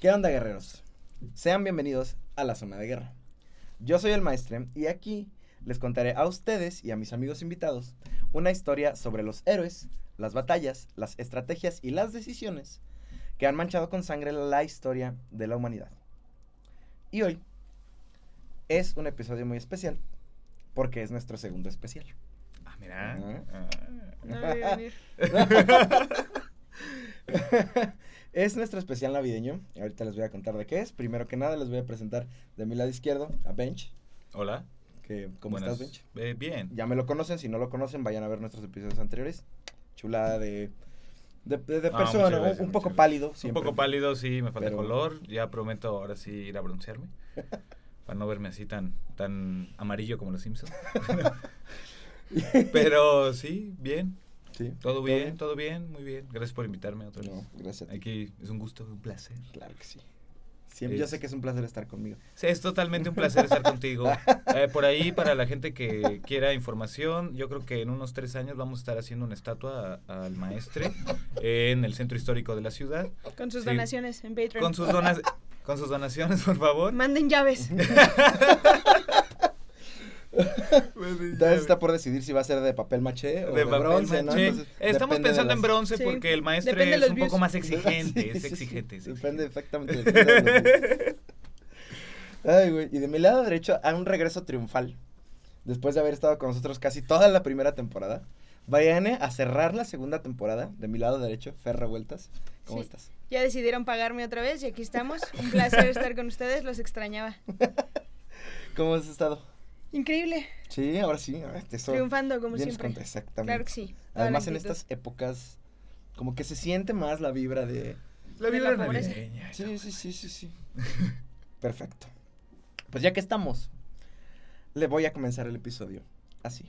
¿Qué onda, guerreros? Sean bienvenidos a la zona de guerra. Yo soy el maestre y aquí les contaré a ustedes y a mis amigos invitados una historia sobre los héroes, las batallas, las estrategias y las decisiones que han manchado con sangre la historia de la humanidad. Y hoy es un episodio muy especial porque es nuestro segundo especial. Ah, mira. Ah. No vi venir. es nuestro especial navideño. Ahorita les voy a contar de qué es. Primero que nada les voy a presentar de mi lado izquierdo a Bench. Hola. Que, ¿Cómo Buenas. estás, Bench? Eh, bien. Ya me lo conocen, si no lo conocen, vayan a ver nuestros episodios anteriores. Chulada de, de, de- de Ah, persona, un- gracias, un, poco pálido. Un siempre. poco pálido, sí, me falta Pero- color. Ya prometo ahora sí ir a broncearme. para no verme así tan, tan amarillo como los Simpsons. Pero sí, bien. Sí, Todo bien, todo bien, muy bien. Gracias por invitarme otra vez. No, gracias a ti. Aquí es un gusto, un placer. Claro que sí. Siempre, Yo sé que es un placer estar conmigo. Sí, es totalmente un placer estar contigo. Eh, por ahí, para la gente que quiera información, yo creo que en unos tres años vamos a estar haciendo una estatua a- al maestre en el centro histórico de la ciudad. Con sus Sí. donaciones en Patreon. Con sus, donas con sus donaciones, por favor. Manden llaves. Entonces está por decidir si va a ser de papel maché o de, De papel bronce, ¿no? Entonces, Estamos pensando en las- bronce Sí. porque el Depende de es un poco más exigente, Sí, es sí, sí. exigente. es Depende exactamente. depende de. Ay, güey. Y de mi lado derecho, a un regreso triunfal. Después de haber estado con nosotros casi toda la primera temporada. Viene a cerrar la segunda temporada. De mi lado derecho, Fer Revueltas. ¿Cómo Sí. estás? Ya decidieron pagarme otra vez y aquí estamos. Un placer estar con ustedes, los extrañaba. ¿Cómo has estado? Increíble. Sí, ahora sí. ahora te so- Triunfando como siempre. con- Exactamente. Claro que sí. la Además, en estas épocas, como que se siente más la vibra de. La De vibra la pobreza. navideña. Sí, sí, sí, sí, sí. Perfecto. Pues ya que estamos, le voy a comenzar el episodio así.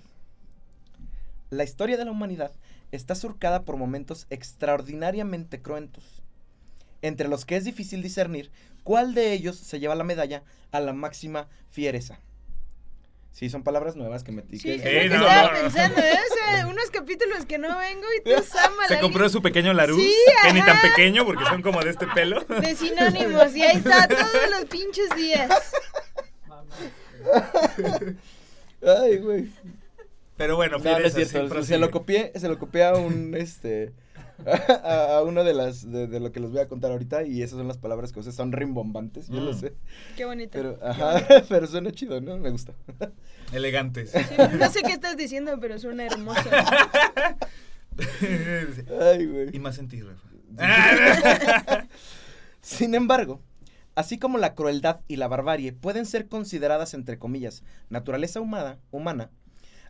La historia de la humanidad está surcada por momentos extraordinariamente cruentos, entre los que es difícil discernir cuál de ellos se lleva la medalla a la máxima fiereza. Sí, son palabras nuevas que metí. Sí, que- Eh, no, estaba no, no. pensando, ¿eh? O sea, unos capítulos que no vengo y tú, Sama, Se compró su pequeño Larus, Sí, que ni tan pequeño porque son como de este pelo. De sinónimos, y ahí está todos los pinches días. Ay, güey. Pero bueno, No, no es cierto. se prosigue. lo copié, se lo copié a un este a, a uno de las de, de lo que les voy a contar ahorita y esas son las palabras que usé, son rimbombantes, yo lo Mm. sé. Qué bonito. Pero ajá, pero suena chido, ¿no? Me gusta. Elegantes. Sí, no sé qué estás diciendo, pero suena hermoso. Ay, güey. y más en ti, Rafa. Sin embargo, así como la crueldad y la barbarie pueden ser consideradas entre comillas naturaleza humana, humana,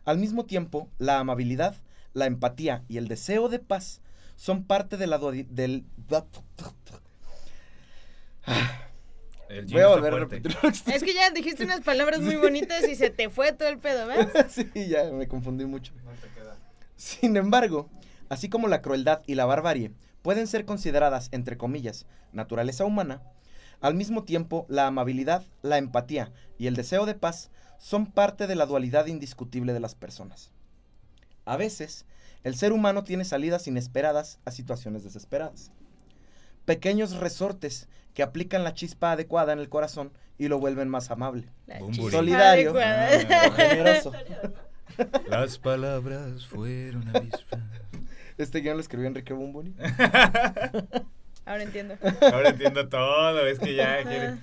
al mismo tiempo la amabilidad, la empatía y el deseo de paz son parte de la duali- del El Voy a volver a repetir. Es que ya dijiste unas palabras muy bonitas y se te fue todo el pedo, ¿ves? sí, ya me confundí mucho. Sin embargo, así como la crueldad y la barbarie pueden ser consideradas, entre comillas, naturaleza humana, al mismo tiempo la amabilidad, la empatía y el deseo de paz son parte de la dualidad indiscutible de las personas. A veces, el ser humano tiene salidas inesperadas a situaciones desesperadas. Pequeños resortes que aplican la chispa adecuada en el corazón y lo vuelven más amable. Solidario. o generoso. Las palabras fueron avispas. Este guion lo escribió Enrique Bumburi. Ahora entiendo. Ahora entiendo todo, es que ya quiere.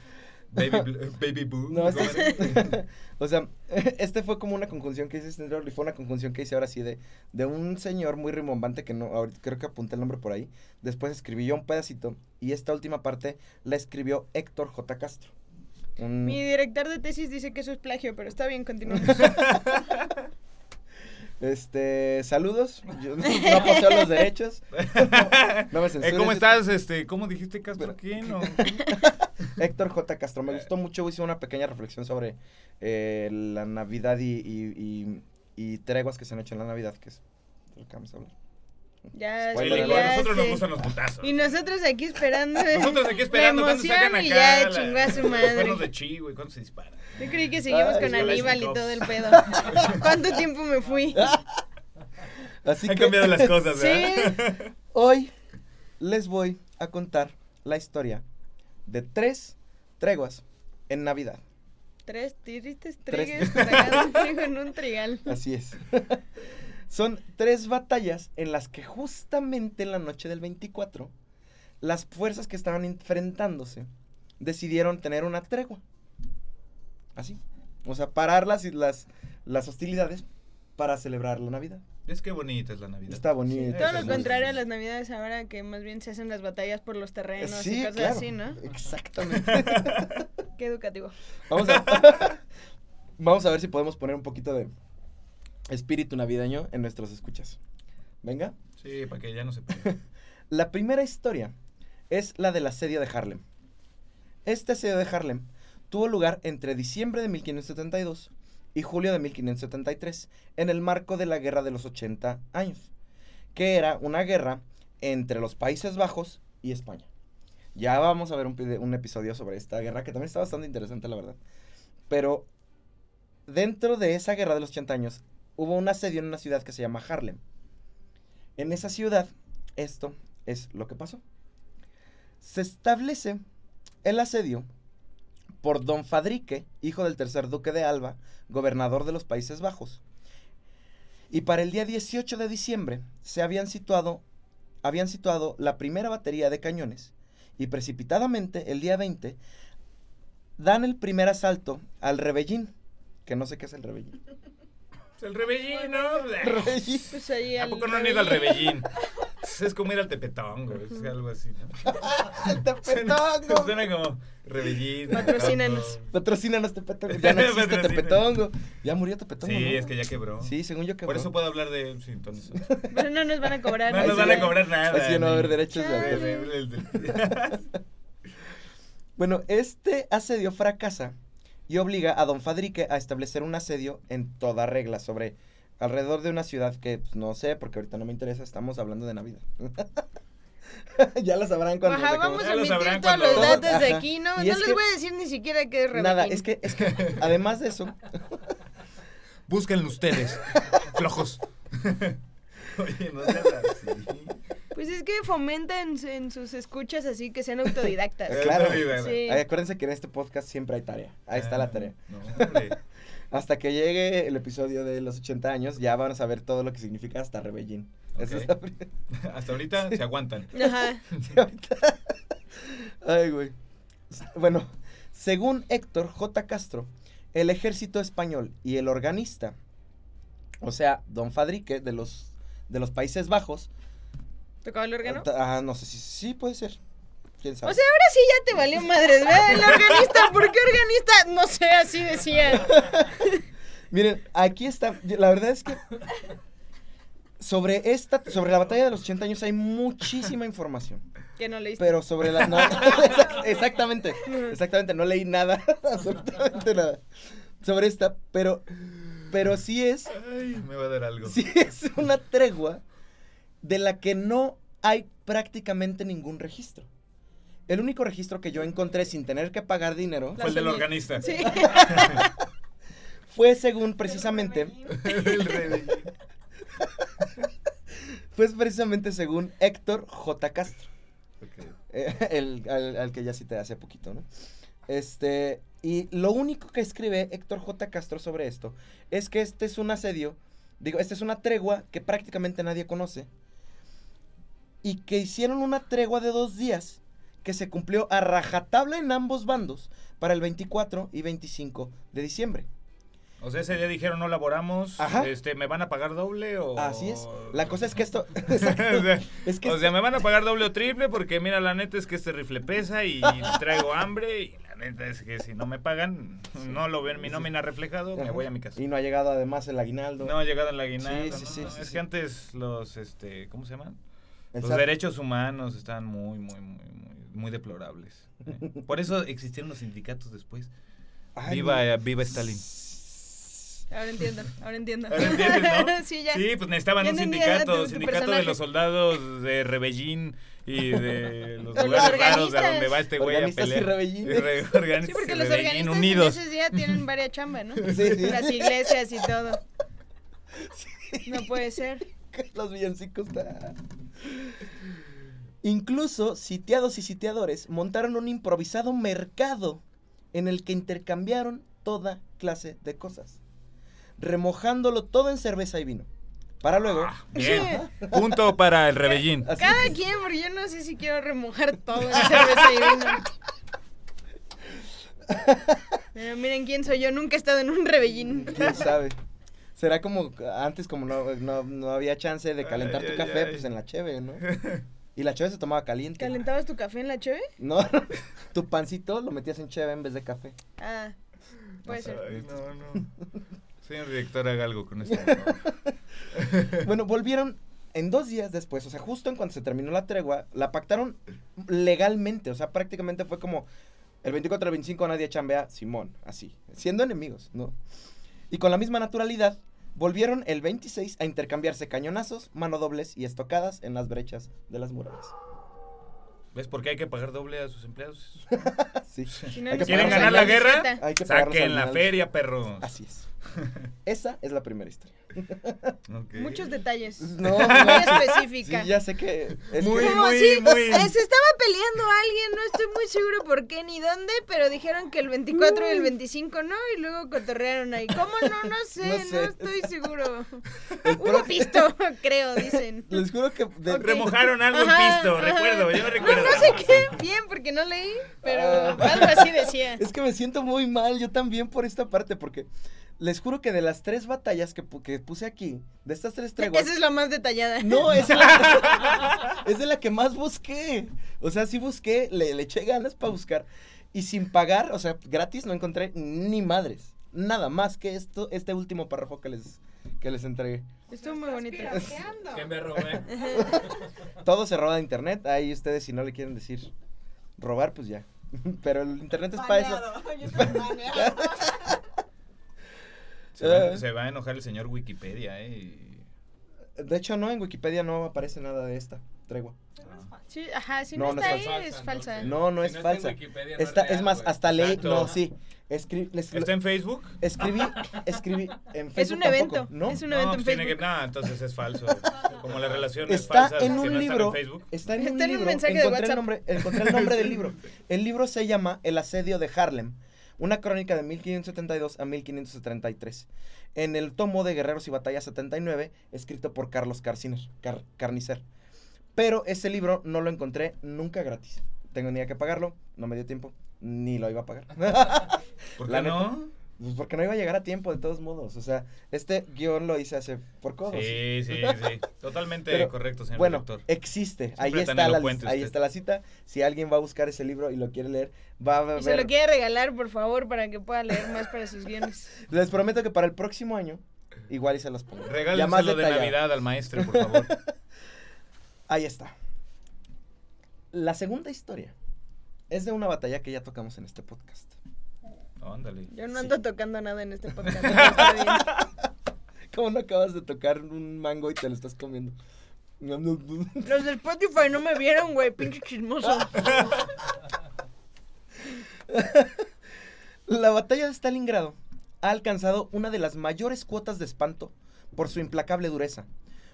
Baby, bl- baby boo. No, ¿cómo este o sea, este fue como una conjunción que hice este y fue una conjunción que hice ahora sí de, de un señor muy rimbombante que no, ahorita creo que apunté el nombre por ahí. Después escribí yo un pedacito y esta última parte la escribió Héctor J. Castro. Un- Mi director de tesis dice que eso es plagio, pero está bien, continuamos. Este, saludos. Yo no, poseo los derechos. No me Eh, censures. ¿Cómo estás? Este, ¿Cómo dijiste Castro? ¿Quién? o- Héctor J. Castro, me gustó mucho, hice una pequeña reflexión sobre eh, la Navidad y, y, y- y treguas que se han hecho en la Navidad, que es de lo que vamos a hablar. Ya, Sí, Sí, digo, a ya nosotros nos sé. gustan los putazos. Y nosotros aquí esperando. Nosotros aquí esperando La cuando sacan emoción acá. y ya la- chingó a su Los madre. cuernos de chi, güey, ¿cuándo se dispara? Yo creí que seguimos Ay, con. Aníbal y todo el pedo. ¿Cuánto tiempo me fui? Así Han que cambiado las cosas, Sí. ¿verdad? hoy les voy a contar la historia de tres treguas en Navidad. Tres tirites, Tres- trigues, trigo en un trigal. Así es. Son tres batallas en las que justamente en la noche del 24, las fuerzas que estaban enfrentándose decidieron tener una tregua. Así. O sea, parar las, las, las hostilidades para celebrar la Navidad. Es que bonita es la Navidad. Está bonito. Todo lo contrario a las navidades ahora que más bien se hacen las batallas por los terrenos y cosas claro. así, ¿no? Exactamente. Qué educativo. Vamos a, vamos a ver si podemos poner un poquito de espíritu navideño en nuestros escuchas. Venga. Sí, para que ya no se. La primera historia es la del asedio de Harlem. Este asedio de Harlem tuvo lugar entre diciembre de 1572 y julio de 1573 en el marco de la Guerra de los 80 años, que era una guerra entre los Países Bajos y España. Ya vamos a ver un, un episodio sobre esta guerra que también está bastante interesante, la verdad. Pero dentro de esa guerra de los 80 años hubo un asedio en una ciudad que se llama Harlem. En esa ciudad, esto es lo que pasó. Se establece el asedio por don Fadrique, hijo del tercer duque de Alba, gobernador de los Países Bajos. Y para el día 18 de diciembre se habían situado, habían situado la primera batería de cañones y precipitadamente el día 20 dan el primer asalto al Rebellín, que no sé qué es el Rebellín. El rebellín, ¿no? Rebellín. Pues ahí ¿A al poco no han ido al rebellín? Es como ir al tepetongo, es algo así, ¿no? ¡El Tepetongo! Suena como rebellín. Patrocínanos. tepetongo. Patrocínanos Tepetongo. Ya no existe Patrocínanos. Tepetongo. Ya murió Tepetongo. Sí, ¿no? es que ya quebró. Sí, según yo que Por eso puedo hablar de sintonizar. Pero no nos van a cobrar. No Ahí nos sí van a cobrar nada. Así no va a haber derechos de. Bueno, este asedio fracasa y obliga a don Fadrique a establecer un asedio en toda regla sobre alrededor de una ciudad que pues, no sé, porque ahorita no me interesa, estamos hablando de Navidad. ya lo sabrán cuando Ajá, vamos a sabrán todos cuando- los datos de aquí, ¿no? Y No es les que- voy a decir ni siquiera qué es Nada, es que, es que además de eso, Búsquenlo ustedes, flojos. Oye, no seas así. Pues es que fomentan en sus escuchas así que sean autodidactas. Claro. Sí. ay, acuérdense que en este podcast siempre hay tarea. Ahí está la tarea. No, hombre. Hasta que llegue el episodio de los 80 años, ya van a saber todo lo que significa hasta Rebellín. Eso Ok. es la primera- Hasta ahorita se aguantan. Ajá. Ay, güey. Bueno, según Héctor J. Castro, el ejército español y el organista, o sea, Don Fadrique de los, de los Países Bajos, ¿Tocaba el órgano? ah, no sé si sí puede ser. ¿Quién sabe? O sea, ahora sí ya te valió madres, ¿verdad? El organista, ¿por qué organista? No sé, así decía. Miren, aquí está. La verdad es que sobre esta, sobre la batalla de los 80 años hay muchísima información. Que no leíste. Pero sobre la. no, exact- exactamente. Exactamente. No leí nada. Absolutamente nada. Sobre esta. Pero. Pero sí es. Ay, me va a dar algo. Sí es una tregua de la que no hay prácticamente ningún registro. El único registro que yo encontré sin tener que pagar dinero Fue el del organista. Sí. fue según precisamente. el. Fue precisamente según Héctor J. Castro. Ok. Eh, el, al, al que ya cité hace poquito, ¿no? Este, y lo único que escribe Héctor J. Castro sobre esto es que este es un asedio, digo, esta es una tregua que prácticamente nadie conoce y que hicieron una tregua de dos días que se cumplió a rajatabla en ambos bandos para el 24 y 25 de diciembre. O sea, ese día dijeron no laboramos, Ajá. este, ¿me van a pagar doble o...? Así es. La cosa es que esto... o, sea, es que o sea, me van a pagar doble o triple porque mira, la neta es que este rifle pesa y traigo hambre y la neta es que si no me pagan, no lo ven mi nómina reflejado, me voy a mi casa. Y no ha llegado además el aguinaldo. No ha llegado el aguinaldo. Sí, sí, sí, no, sí, es que antes los, este, ¿cómo se llaman? El Los SAT. derechos humanos están muy, muy, muy, muy, muy deplorables. ¿eh? Por eso existieron los sindicatos después. Ay, viva, no. eh, viva Stalin. Ahora entiendo, ahora entiendo. Ahora entiendes, ¿no? sí, ya. Sí, pues necesitaban Ya un sindicato, tu- tu sindicato de los soldados de Rebellín y de los lugares raros de donde va este güey a y pelear. Y re- organistas Sí, porque y los Rebellín organistas unidos. en ese día tienen varias chambas, ¿no? Sí, sí. Las iglesias y todo. No puede ser. los villancicos. está- Incluso sitiados y sitiadores montaron un improvisado mercado en el que intercambiaron toda clase de cosas, remojándolo todo en cerveza y vino. Para luego, Ah, bien. Punto para el rebellín. así- Cada quien, porque yo no sé si quiero remojar todo en cerveza y vino. Pero miren quién soy yo, nunca he estado en un rebellín. quién sabe. Será como antes, como no, no, no había chance de calentar Ay, tu ay, café, ay. pues en la cheve, ¿no? Y la cheve se tomaba caliente. ¿Calentabas tu café en la cheve? No, tu pancito lo metías en cheve en vez de café. Ah, puede ser. Ay, no, no. Señor director, haga algo con esto. Bueno, volvieron en dos días después, o sea, justo en cuanto se terminó la tregua, la pactaron legalmente, o sea, prácticamente fue como el 24 al 25 nadie chambea, Simón, así, siendo enemigos, ¿no? Y con la misma naturalidad, volvieron el 26 a intercambiarse cañonazos, manodobles y estocadas en las brechas de las murallas. ¿Ves por qué hay que pagar doble a sus empleados? Sí, Si no, Hay que nos ¿Quieren ganar la guerra? hay que Saquen la feria, perros. Así es. Esa es la primera historia. Muchos detalles. No, Muy no, específica. Sí, ya sé que... es Muy, que- Como muy, eh, se estaba peleando alguien, no estoy muy seguro por qué ni dónde, pero dijeron que el 24 y el 25 no, y luego cotorrearon ahí. ¿Cómo no? No sé, No estoy seguro. Hubo pro- pisto, creo, dicen. Les juro que... de-. Remojaron algo en Ajá, pisto, ajá. recuerdo, yo recuerdo. No sé qué, bien, porque no leí, pero Ah. algo así decía. Es que me siento muy mal, yo también por esta parte, porque les juro que de las tres batallas que, que puse aquí, de estas tres treguas, Esa es la más detallada. no, es, la, es de la que más busqué. O sea, sí busqué, le, le eché ganas para buscar, y sin pagar, o sea, gratis no encontré ni madres, nada más que esto, este último párrafo que les, que les entregué. Estuvo muy bonito. Que me robé. Todo se roba de internet, ahí ustedes si no le quieren decir robar, pues ya. Pero el internet es para eso. Se va, Eh. se va a enojar el señor Wikipedia, eh. y- De hecho, no, en Wikipedia no aparece nada de esta tregua. Ah. Sí, ajá, si No, no, no está es ahí, es falsa. No, no Si es está en falsa. Wikipedia, no Esta, es real, más, güey. hasta leí, no, sí. Escri- les- ¿Está en Facebook? escribí, escribí en Facebook Es un tampoco, evento, ¿no? es un No, evento pues en tiene que. Facebook. No, entonces es falso. Como las relaciones Está falsas en que un no libro, en Facebook. está en un Está en un libro, mensaje de encontré el WhatsApp. nombre, encontré el nombre del libro. El libro se llama El asedio de Harlem, una crónica de 1572 a 1573. En el tomo de Guerreros y Batallas 79, escrito por Carlos Carciner, Car- Carnicer. Pero ese libro no lo encontré nunca gratis. Tenía que pagarlo, no me dio tiempo, ni lo iba a pagar. ¿Por La qué neta. Pues porque no iba a llegar a tiempo, de todos modos. O sea, este guion lo hice hace por codos. Sí, sí, sí. Totalmente Pero, correcto, señor Bueno, director. existe. Ahí Siempre está, la, ahí está la cita. Si alguien va a buscar ese libro y lo quiere leer, va a ver. Y se lo quiere regalar, por favor, para que pueda leer más para sus guiones. Les prometo que para el próximo año, igual y se los pongo. Regálenselo de. Navidad al maestro, por favor. Ahí está. La segunda historia es de una batalla que ya tocamos en este podcast. Ándale. Yo no Sí. ando tocando nada en este podcast. ¿Cómo no acabas de tocar un mango y te lo estás comiendo? Los de Spotify no me vieron, güey, pinche chismoso. La batalla de Stalingrado ha alcanzado una de las mayores cuotas de espanto por su implacable dureza,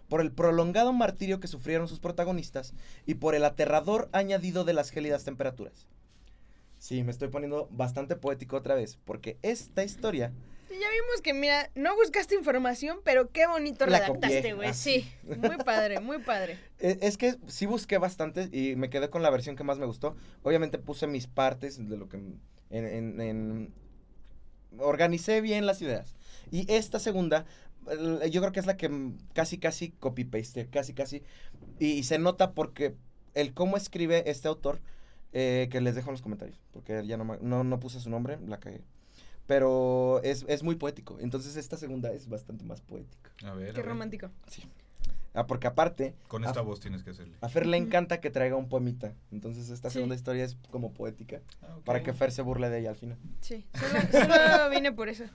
por el prolongado martirio que sufrieron sus protagonistas y por el aterrador añadido de las gélidas temperaturas. Sí, me estoy poniendo bastante poético otra vez, porque esta historia ya vimos que, mira, no buscaste información, pero qué bonito La redactaste, güey. Sí, muy padre, muy padre. e- es que sí busqué bastante y me quedé con la versión que más me gustó. Obviamente puse mis partes de lo que en, en- en- organicé bien las ideas. Y esta segunda, yo creo que es la que casi, casi copy-paste, casi, casi. Y, y se nota porque el cómo escribe este autor, eh, que les dejo en los comentarios, porque ya no, me- no, no puse su nombre, la cagué. Pero es, es muy poético. Entonces esta segunda es bastante más poética. A ver. a Qué ver. romántico. Ah, porque aparte, Con a- esta voz tienes que hacerle. a Fer le encanta que traiga un poemita. Entonces esta Sí. segunda historia es como poética. Ah. Para que Fer se burle de ella al final. Sí, solo, solo vine por eso.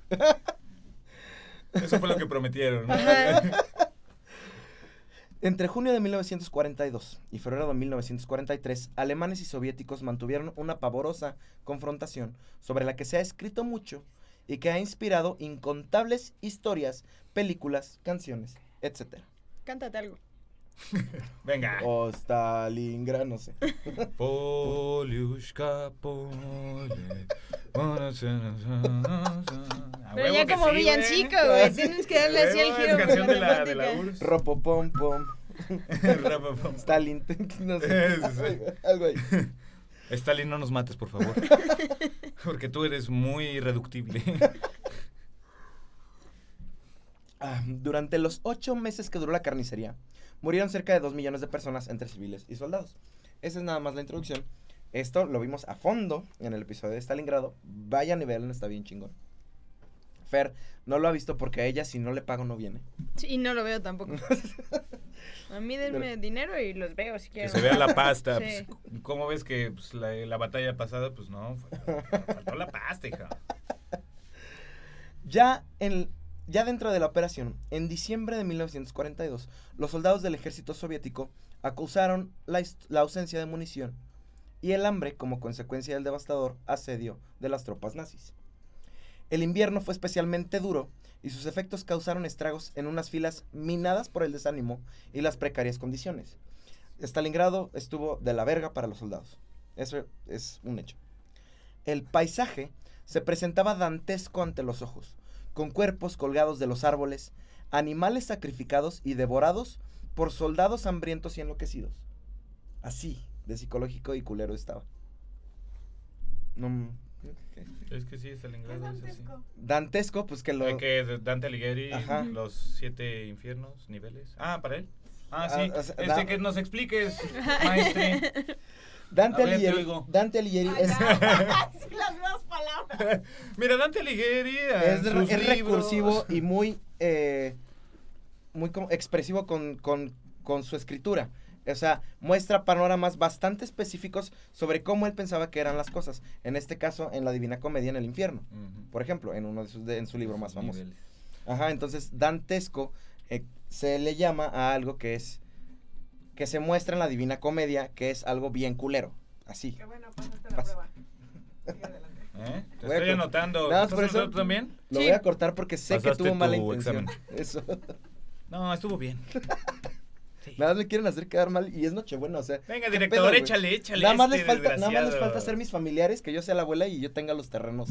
Eso fue lo que prometieron. ¿no? Ajá. Entre junio de 1942 y febrero de 1943, alemanes y soviéticos mantuvieron una pavorosa confrontación sobre la que se ha escrito mucho y que ha inspirado incontables historias, películas, canciones, etc. Cántate algo. Venga. O Stalingrad, no sé. Poliushka, pole. Pero ya como sí, villancico, güey. güey. Tienes que darle así el giro. Es canción de la de. URSS. Ropopom pom. Rapapam. Stalin, no sé. Algo ahí. Stalin, no nos mates, por favor. Porque tú eres muy irreductible. Ah, durante los ocho meses que duró la carnicería, murieron cerca de dos millones de personas entre civiles y soldados. Esa es nada más la introducción. Esto lo vimos a fondo en el episodio de Stalingrado. Vaya nivel, está bien chingón. Fer no lo ha visto porque a ella, si no le pago, no viene. Sí, y no lo veo tampoco. A mí denme dinero y los veo si Que quieren. se vea la pasta. Sí. pues, ¿Cómo ves que pues, la, la batalla pasada? Pues no, fue- faltó la pasta, hija. Ya, en, ya dentro de la operación, en diciembre de 1942, los soldados del ejército soviético acusaron la, la ausencia de munición y el hambre como consecuencia del devastador asedio de las tropas nazis. El invierno fue especialmente duro y sus efectos causaron estragos en unas filas minadas por el desánimo y las precarias condiciones. Stalingrado estuvo de la verga para los soldados. Eso es un hecho. El paisaje se presentaba dantesco ante los ojos, con cuerpos colgados de los árboles, animales sacrificados y devorados por soldados hambrientos y enloquecidos. Así de psicológico y culero estaba. No. Es que sí, Stalingrado es así. Dantesco, pues que lo... Eh, que Dante Alighieri, Ajá. los siete infiernos, niveles. Ah, para él. Ah, Ah, sí. o sea, este, da- que nos expliques, maestre. Dante ver, Alighieri. Dante Alighieri es, las dos palabras. Mira, Dante Alighieri. es, es recursivo y muy, eh, muy expresivo con, con- con su escritura. O sea, muestra panoramas bastante específicos sobre cómo él pensaba que eran las cosas. En este caso, en la Divina Comedia en el infierno. Ujú. Por ejemplo, en uno de sus, de- en su libro más famoso. niveles. Ajá, entonces dantesco eh, se le llama a algo que es que se muestra en la Divina Comedia, que es algo bien culero. Así. Qué bueno, pasaste la Pas- prueba. Sigue adelante. ¿Eh? Te Voy estoy anotando. ¿Estás por eso- tú también? Lo Sí. voy a cortar porque sé que Pasaste tuvo mala tu intención. examen. Eso. No, estuvo bien. Sí. Nada más me quieren hacer quedar mal y es Nochebuena, o sea. Venga, ¿qué director, pedo, échale, échale. Nada más este les falta, nada más les falta ser mis familiares, que yo sea la abuela y yo tenga los terrenos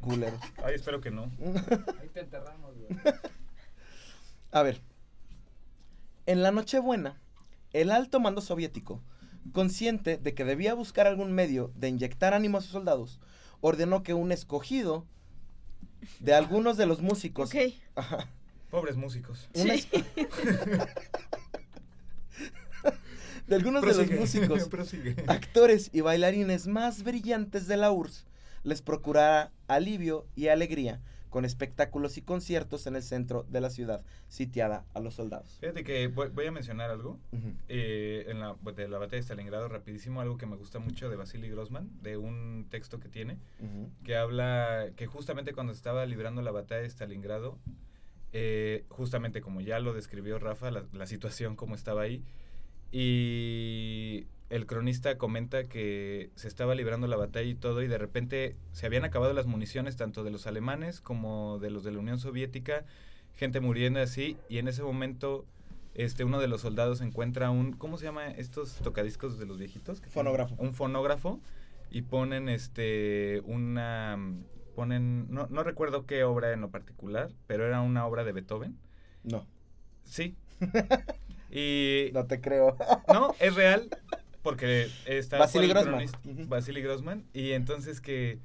culeros. Ay, espero que no. Ahí te enterramos, güey. A ver. En la Nochebuena, el alto mando soviético, consciente de que debía buscar algún medio de inyectar ánimo a sus soldados, ordenó que un escogido de algunos de los músicos. Ok. Ajá, Pobres músicos. es- de algunos de los músicos, prosigue. actores y bailarines más brillantes de la URSS les procurara alivio y alegría con espectáculos y conciertos en el centro de la ciudad sitiada a los soldados. Fíjate que voy, voy a mencionar algo. Eh, en la, de la batalla de Stalingrado, rapidísimo, algo que me gusta mucho de Vasily Grossman, de un texto que tiene, que habla que justamente cuando estaba librando la batalla de Stalingrado, eh, justamente como ya lo describió Rafa, la, la situación como estaba ahí, y el cronista comenta que se estaba librando la batalla y todo, y de repente se habían acabado las municiones tanto de los alemanes como de los de la Unión Soviética, gente muriendo así, y en ese momento este uno de los soldados encuentra un, ¿cómo se llama estos tocadiscos de los viejitos? Fonógrafo. Un fonógrafo, y ponen este una ponen no, no recuerdo qué obra en lo particular pero era una obra de Beethoven No, sí y no te creo. no es real porque está Vasily Grossman. Vasily Grossman y entonces que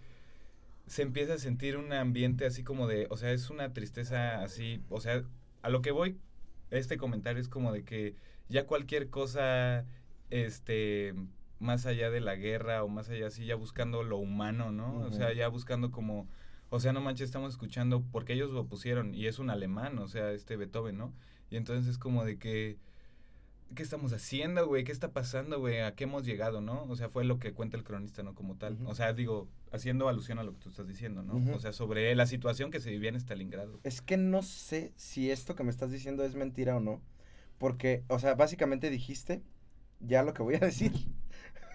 se empieza a sentir un ambiente así como de o sea es una tristeza así o sea a lo que voy este comentario es como de que ya cualquier cosa este más allá de la guerra o más allá así ya buscando lo humano no o sea ya buscando como o sea no manches estamos escuchando porque ellos lo pusieron y es un alemán o sea este Beethoven no y entonces es como de que ¿Qué estamos haciendo, güey? ¿Qué está pasando, güey? ¿A qué hemos llegado, no? O sea, fue lo que cuenta el cronista, ¿no? Como tal. O sea, digo, haciendo alusión a lo que tú estás diciendo, ¿no? O sea, sobre la situación que se vivía en Stalingrado. Es que no sé si esto que me estás diciendo es mentira o no. Porque, o sea, básicamente dijiste ya lo que voy a decir.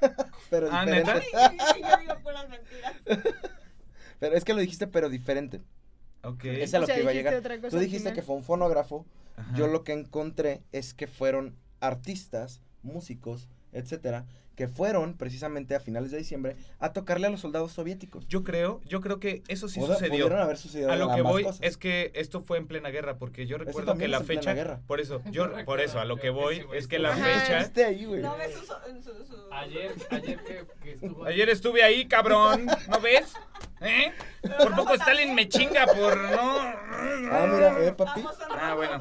pero Ah, diferente. Pero es que lo dijiste, pero diferente. Ok. Es a O lo sea, que iba a llegar. Tú dijiste que fue un fonógrafo. Ajá. Yo lo que encontré es que fueron artistas, músicos, etcétera, que fueron precisamente a finales de diciembre a tocarle a los soldados soviéticos. Yo creo, yo creo que eso sí Pudo- sucedió. Pudieron haber sucedido A lo que voy cosas. es que esto fue en plena guerra, porque yo recuerdo que la fecha, guerra. por eso, yo, por eso, a lo que voy es que la fecha, Estuviste ahí, güey. No ves su, su, su, su- Ayer, ayer que, que estuvo. ayer estuve ahí, cabrón, ¿no ves? ¿Eh? Por poco Stalin me chinga por no. Ah, mira, eh, papi. Ah, bueno.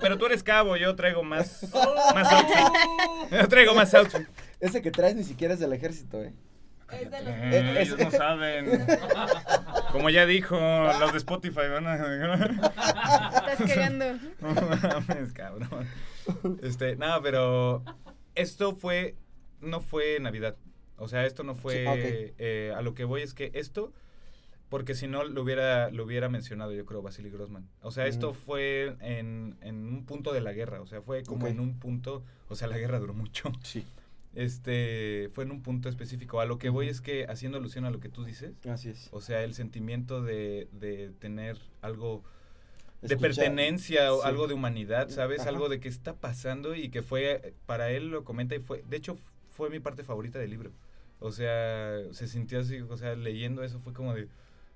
Pero tú eres cabo, yo traigo más, más outfit. Yo traigo más outfit. Ese que traes ni siquiera es del ejército, eh. Es de los- Eh, es- ellos no saben. Como ya dijo los de Spotify, van a... Estás cagando. No mames, cabrón. Este, nada, pero esto fue, no fue Navidad. O sea, esto no fue, Sí, eh, a lo que voy es que esto, porque si no lo hubiera, lo hubiera mencionado yo creo Vasily Grossman. O sea, esto Mm. fue en, en un punto de la guerra, o sea, fue como en un punto, o sea, la guerra duró mucho. Sí, Este, fue en un punto específico. A lo que voy es que, haciendo alusión a lo que tú dices, así es. o sea, el sentimiento de, de tener algo de Escuchar- pertenencia o sí. algo de humanidad, ¿sabes? Ajá. Algo de qué está pasando y que fue, para él lo comenta y fue, de hecho, fue mi parte favorita del libro. O sea, se sintió así, o sea, leyendo eso fue como de,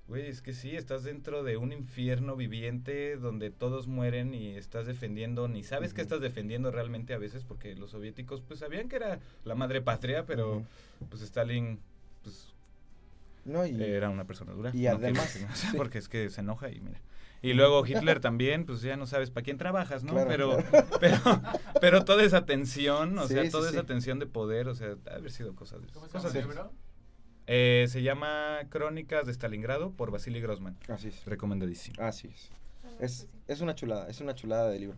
güey, es que sí, estás dentro de un infierno viviente donde todos mueren y estás defendiendo, ni sabes qué Ujú. estás defendiendo realmente a veces porque los soviéticos pues sabían que era la madre patria, pero pues Stalin pues No, y, era una persona dura. y No además, quiero que- sí. porque es que se enoja y mira. Y luego Hitler también, pues ya no sabes para quién trabajas, ¿no? Claro, pero, claro. pero, pero toda esa tensión, o Sí, sea, toda sí. esa tensión de poder, o sea, ha haber sido cosas de ¿Cómo se llama el libro? Eh, se llama Crónicas de Stalingrado por Vasily Grossman. así es. Recomendadísimo. Así es. Es, es una chulada, es una chulada de libro.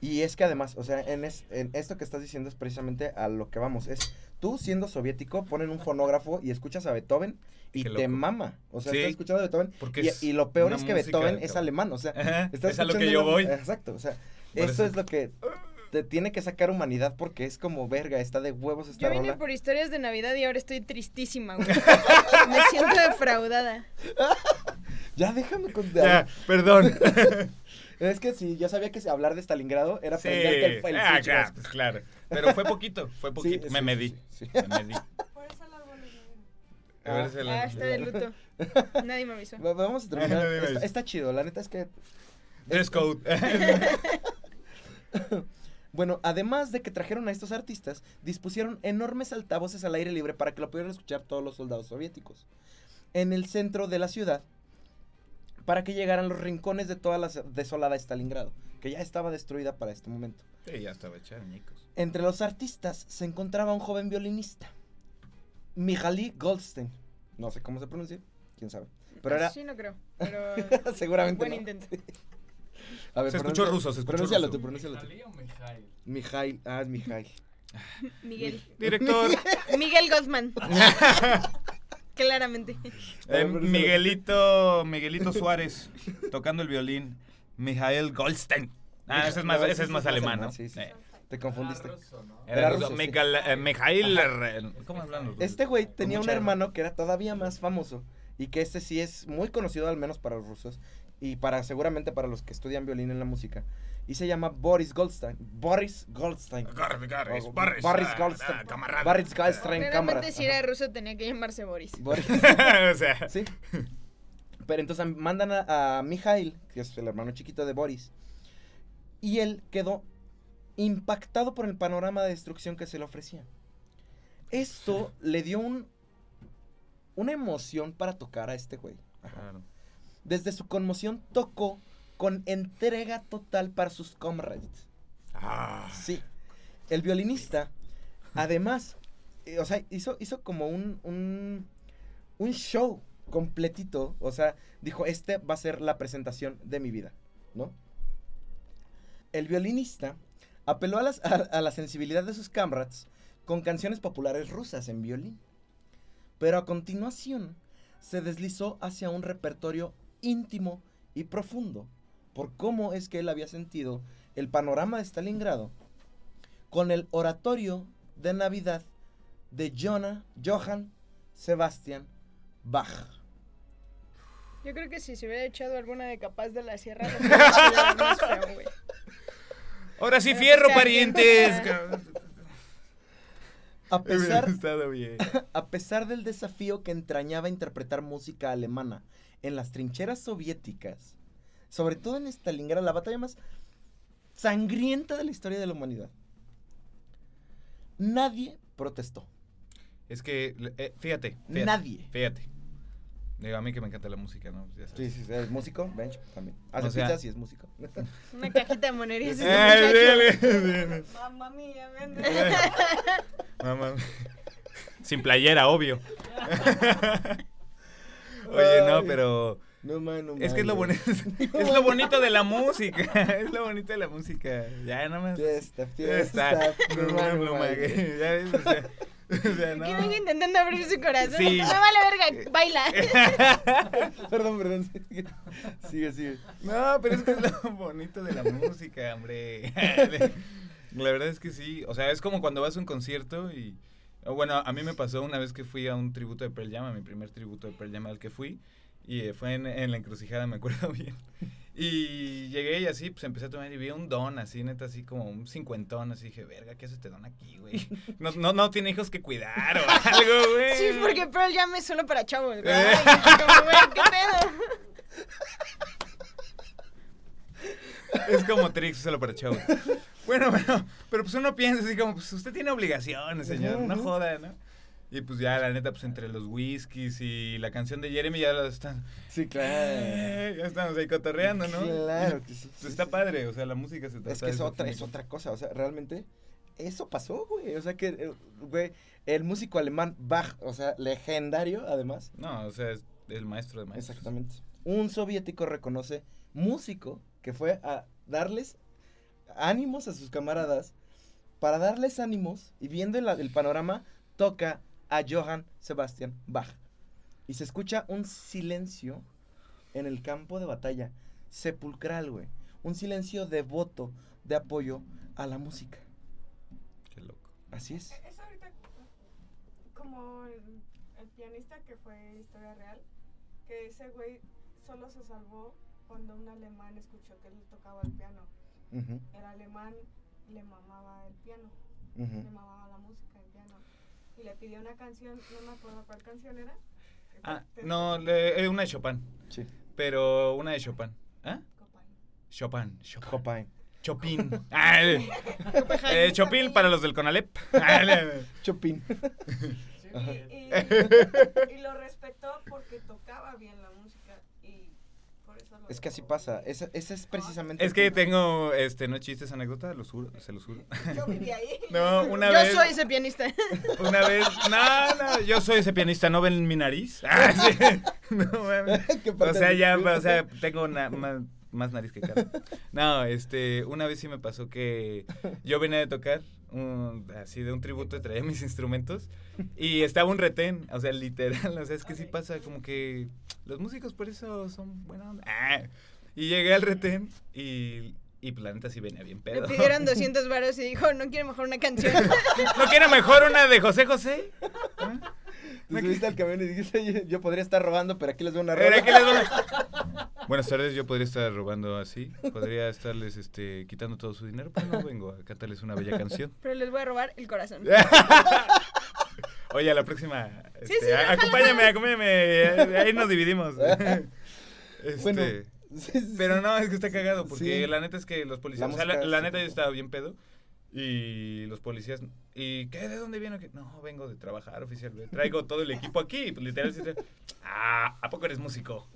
Y es que además, o sea, en, es- en esto que estás diciendo es precisamente a lo que vamos. Es tú siendo soviético, ponen un fonógrafo y escuchas a Beethoven y te mama. O sea, Sí. estás escuchando a Beethoven Porque y, y lo peor es que Beethoven es alemán. O sea, Ajá, estás es a lo que escuchando yo voy. Exacto, o sea, Por esto eso. es lo que te tiene que sacar humanidad porque es como verga, está de huevos esta Yo vine rola. por historias de Navidad y ahora estoy tristísima, güey. Me siento defraudada. Ya déjame con Ya, perdón. Es que sí, yo sabía que hablar de Stalingrado era sí. prenderte el, el Ah, claro, pues claro. Pero fue poquito, fue poquito. sí, me sí, medí. sí, sí. Me medí. Por eso el árbol es negro. A ver si la- Ah, está de luto. Nadie me avisó. Va- Vamos a terminar. Está chido, la neta es que Dress code. Bueno, además de que trajeron a estos artistas, dispusieron enormes altavoces al aire libre para que lo pudieran escuchar todos los soldados soviéticos. En el centro de la ciudad, para que llegaran los rincones de toda la desolada Stalingrado, que ya estaba destruida para este momento. Sí, ya estaba hecha, añicos. Entre los artistas se encontraba un joven violinista, Mihaly Goldstein. No sé cómo se pronuncia, quién sabe. Pero era, Sí, no creo. Pero. seguramente Buen no. intento. A ver, Se escuchó ruso, se escuchó pronúncialo ruso. tú, pronúncialo tú. ¿Mijalí o Mijail? Mijail, ah, es Mijail. Miguel. Director. Miguel Goldman. Claramente. Eh, Miguelito, Miguelito Suárez tocando el violín. Mijael Goldstein. Ah, ese es más, No, ese es más alemán, ¿no? sí, sí. Eh, Te confundiste. Ah, ruso, ¿no? Era, Era ruso. sí. Mijael, eh, Mijail, ¿Cómo hablan los rusos? Este güey tenía un hermano que era todavía más famoso y que este sí es muy conocido al menos para los rusos y para seguramente para los que estudian violín en la música y se llama Boris Goldstein. Boris Goldstein. O- Boris, Boris ah, Goldstein. ah, camarada. Boris Goldstein. Claramente, si era ruso, tenía que llamarse Boris. Boris. o sea, Sí. Pero entonces mandan a, a Mijail, que es el hermano chiquito de Boris, y él quedó impactado por el panorama de destrucción que se le ofrecía. Esto le dio un, una emoción para tocar a este güey. Ajá. Claro. Desde su conmoción tocó con entrega total para sus comrades. Ah, Sí. El violinista, además, eh, o sea, hizo, hizo como un, un, un show completito. O sea, dijo, este va a ser la presentación de mi vida, ¿no? El violinista apeló a, las- a- a la sensibilidad de sus comrades con canciones populares rusas en violín. Pero a continuación se deslizó hacia un repertorio íntimo y profundo por cómo es que él había sentido el panorama de Stalingrado con el oratorio de Navidad de Jonah, Johann Sebastian Bach. Yo creo que si se hubiera echado alguna de capaz de la sierra, lo hubiera hecho más feo, güey. Ahora sí, fierro, parientes. A pesar, bien. a pesar del desafío que entrañaba interpretar música alemana en las trincheras soviéticas, sobre todo en Stalingrado, la batalla más sangrienta de la historia de la humanidad, nadie protestó. Es que, eh, fíjate, fíjate. Nadie. Fíjate. Digo, a mí que me encanta la música, ¿no? Ya sabes. Sí, sí, es músico, Bench también. Hace O sea- pizzas y es músico. Una cajita de monerías. dale, dale. Mamma mía, vende. Mamá. Sin playera, obvio. Oye, no, pero No, man, no, es que es lo man, bonito, es lo bonito de la música, es lo bonito de la música. Ya nada más. Fiesta, Ya está. fiesta. No, pluma, no, ya ves, o sea, o sea, no. Que venga intentando abrir su corazón. Sí. No vale verga, baila. Perdón, perdón. Sigue, sigue. sigue. No, pero es que es lo bonito de la música, hombre. La verdad es que sí. O sea, es como cuando vas a un concierto y. Bueno, a mí me pasó una vez que fui a un tributo de Pearl Jam, a mi primer tributo de Pearl Jam al que fui. Y eh, fue en, en la encrucijada, me acuerdo bien. Y llegué y así, pues empecé a tomar y vi un don, así, neta, así como un cincuentón. Así dije, verga, ¿qué hace este don aquí, güey? No, no, no tiene hijos que cuidar o algo, güey. Sí, porque Pearl Jam es solo para chavos. güey. Güey, ¿qué pedo? Es como Trix, solo para chavos. Bueno, bueno, pero pues uno piensa así como, pues usted tiene obligaciones, señor, no joda, ¿no? Y pues ya, la neta, pues entre los whiskies y la canción de Jeremy ya la están... Sí, claro. Ya estamos ahí cotorreando, ¿no? Claro que sí. Pues sí, está sí. padre, o sea, la música se trata Es que es otra, es otra cosa. O sea, realmente, eso pasó, güey. O sea que, eh, güey, el músico alemán Bach, o sea, legendario, además. No, o sea, es el maestro de maestros. Exactamente. Un soviético reconoce músico que fue a darles ánimos a sus camaradas. Para darles ánimos y viendo el, el panorama, toca a Johann Sebastian Bach. Y se escucha un silencio en el campo de batalla, sepulcral, güey. Un silencio devoto de apoyo a la música. Qué loco. Así es. Es ahorita como el, el pianista que fue historia real, que ese güey solo se salvó cuando un alemán escuchó que él tocaba el piano. Ujú, El alemán le mamaba el piano, le mamaba la música del piano. Y le pidió una canción, no me acuerdo cuál canción era. Ah, no, le- eh, una de Chopin, Sí. pero una de Chopin. ¿Ah? Chopin, Chopin. Chopin. Chopin. Ah, eh, Chopin para los del Conalep. Le- Chopin. Y lo respetó porque tocaba bien la música y por eso lo Es que así pasa. Ese, ese es precisamente. Es que tengo, este, no chistes, anécdota, los juro, se los juro. Yo viví ahí. No, una Yo vez. soy ese pianista. Una vez. No, no, yo soy ese pianista, ¿no ven mi nariz? Ah, sí. No mames. ¿Qué O sea, ya, o sea, tengo una, más, más nariz que cara. No, este, una vez sí me pasó que yo venía de tocar, un- así de un tributo, traía mis instrumentos y estaba un retén, o sea, literal, o sea, es que sí pasa como que los músicos por eso son buena onda. Ah, y llegué al retén y, y pues, la neta sí venía bien Le pedo. pidieron 200 varos y dijo, no quiere mejor una canción. ¿No quiere mejor una de José José? ¿Ah? Te subiste al camión y dijiste, "Oye, yo podría estar robando, pero aquí les veo una Pero rola. aquí les voy- Buenas tardes, yo podría estar robando así, podría estarles este, quitando todo su dinero, pero no vengo a cantarles una bella canción. Pero les voy a robar el corazón. Oye, a la próxima, este, sí, a- ojalá. acompáñame, acompáñame, eh, ahí nos dividimos. Este, Bueno, sí, sí, pero sí. no, es que está cagado, porque Sí. la neta es que los policías, La o sea, la, la sí. neta yo estaba bien pedo, y los policías, ¿y qué? ¿De dónde viene? No, vengo de trabajar, oficial, traigo todo el equipo aquí, pues, literal, ah, ¿a poco eres músico?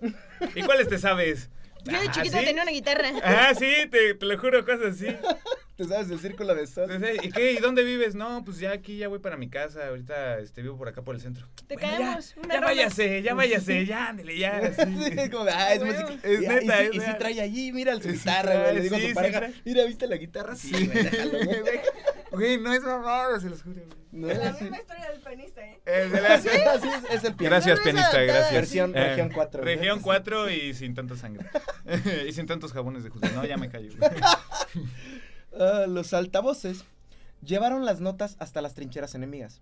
¿Y cuáles te sabes? Yo de "Ah, chiquita ¿sí? tenía una guitarra. Ah, sí, te, te lo juro, cosas así. Te sabes el círculo de sol. Entonces, ¿Y qué? ¿Y dónde vives? No, pues ya aquí, ya voy para mi casa. Ahorita este, vivo por acá por el centro. Te Bueno, caemos, Ya, una ya váyase, ya váyase, ya, ándale, ya. así. Como ah, es Ah, música. Es Y- neta, y, es y sí real. trae allí, mira su guitarra, güey. Le digo a su pareja, mira, ¿viste la guitarra? Sí, güey, déjalo, güey. Güey, no es mamada, se los juro. No, La sí. misma historia del pianista, ¿eh? Eh, de la- Así es, es el piano. Gracias, es pianista, gracias. Versión Eh, región 4. güey. Región 4 y sin tanta sangre. y sin tantos jabones de justo. No, ya me callo. Ah, los altavoces llevaron las notas hasta las trincheras enemigas,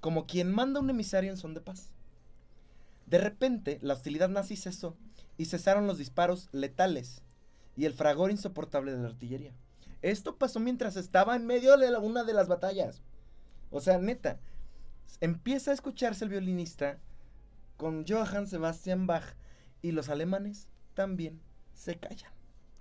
como quien manda un emisario en son de paz. De repente, la hostilidad nazi cesó y cesaron los disparos letales y el fragor insoportable de la artillería. Esto pasó mientras estaba en medio de la- una de las batallas. O sea, neta, empieza a escucharse el violinista con Johann Sebastian Bach y los alemanes también se callan.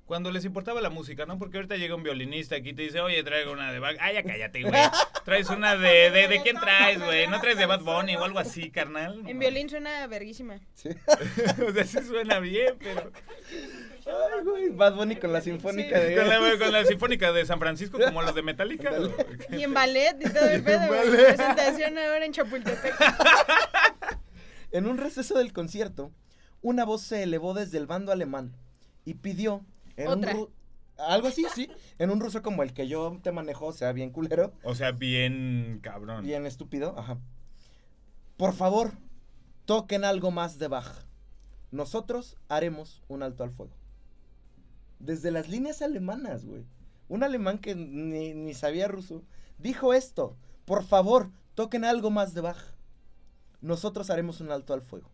Cuando les importaba la música, ¿no? Porque ahorita llega un violinista aquí y te dice, oye, traigo una de Bach. Ay, ya cállate, güey. Traes una de, de, ¿de quién traes, güey? ¿No traes de Bad Bunny o algo así, carnal? En violín suena verguísima. Sí. o sea, sí suena bien, pero... Ay, güey, Bad Bunny con la sinfónica Sí. de... Con la, con la Sinfónica de San Francisco, como los de Metallica. Y en ballet y todo el pedo. Presentación ahora en Chapultepec. En un receso del concierto, una voz se elevó desde el bando alemán y pidió en un Otra. ru- algo así, sí, en un ruso como el que yo te manejo, o sea, bien culero, O sea, bien cabrón. bien estúpido, ajá. Por favor, toquen algo más de Bach. Nosotros haremos un alto al fuego. Desde las líneas alemanas, güey. Un alemán que ni, ni sabía ruso dijo esto. Por favor, toquen algo más de Bach. Nosotros haremos un alto al fuego.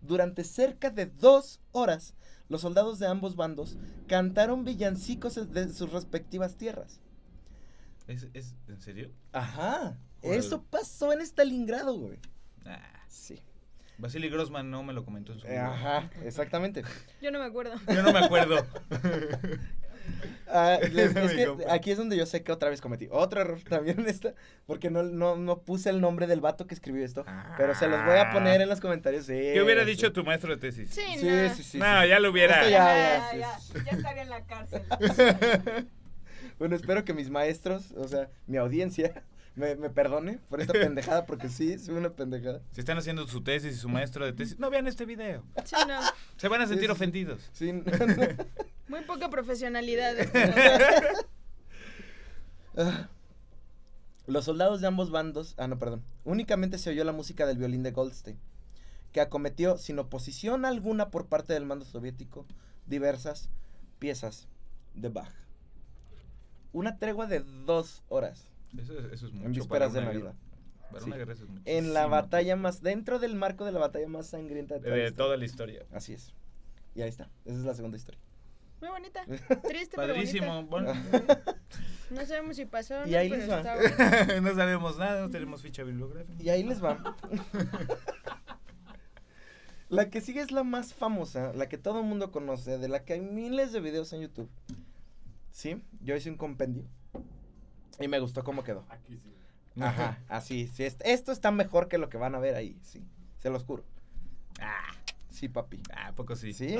Durante cerca de dos horas, los soldados de ambos bandos cantaron villancicos de sus respectivas tierras. ¿Es, es, ¿En serio? Ajá. Eso pasó en Stalingrado, güey. Ah, Sí. Vasily Grossman no me lo comentó en su video. Ajá, exactamente. Yo no me acuerdo. Yo no me acuerdo. Ah, les- es que aquí es donde yo sé que otra vez cometí otro error también esta, porque no, no, no puse el nombre del vato que escribió esto, pero se los voy a poner en los comentarios. sí, ¿Qué hubiera sí. dicho tu maestro de tesis? Sí, Sí, no. sí, sí. no, sí. ya lo hubiera. Esto ya- Ya, ya, ya, sí. ya estaría en la cárcel. Bueno, espero que mis maestros, o sea, mi audiencia, me, me perdone por esta pendejada, porque sí, es una pendejada. Si están haciendo su tesis y su maestro de tesis, no vean este video. Sí, no. Se van a sentir Sí, ofendidos. Sí, no, Muy poca profesionalidad. este, Ah. Los soldados de ambos bandos, ah no, perdón, únicamente se oyó la música del violín de Goldstein, que acometió sin oposición alguna por parte del mando soviético diversas piezas de Bach. Una tregua de dos horas Eso, es- eso es mucho. en vísperas de Navidad. guerra. Para Sí. una guerra eso es En la batalla más, dentro del marco de la batalla más sangrienta de De, toda la de historia. toda la historia. Así es. Y ahí está. Esa es la segunda historia. Muy bonita. Triste, pero Padrísimo. bonita. Bueno, No sabemos si pasó o no, Y ahí pero les va. no sabemos nada, no tenemos ficha bibliográfica. Y ahí les va. la que sigue es la más famosa, la que todo el mundo conoce, de la que hay miles de videos en YouTube. ¿Sí? Yo hice un compendio. Y me gustó cómo quedó. Aquí sí. Ajá, así. Sí, est- esto está mejor que lo que van a ver ahí, sí. Se los juro. Ah, Sí, papi. ah, ¿a poco sí. Sí.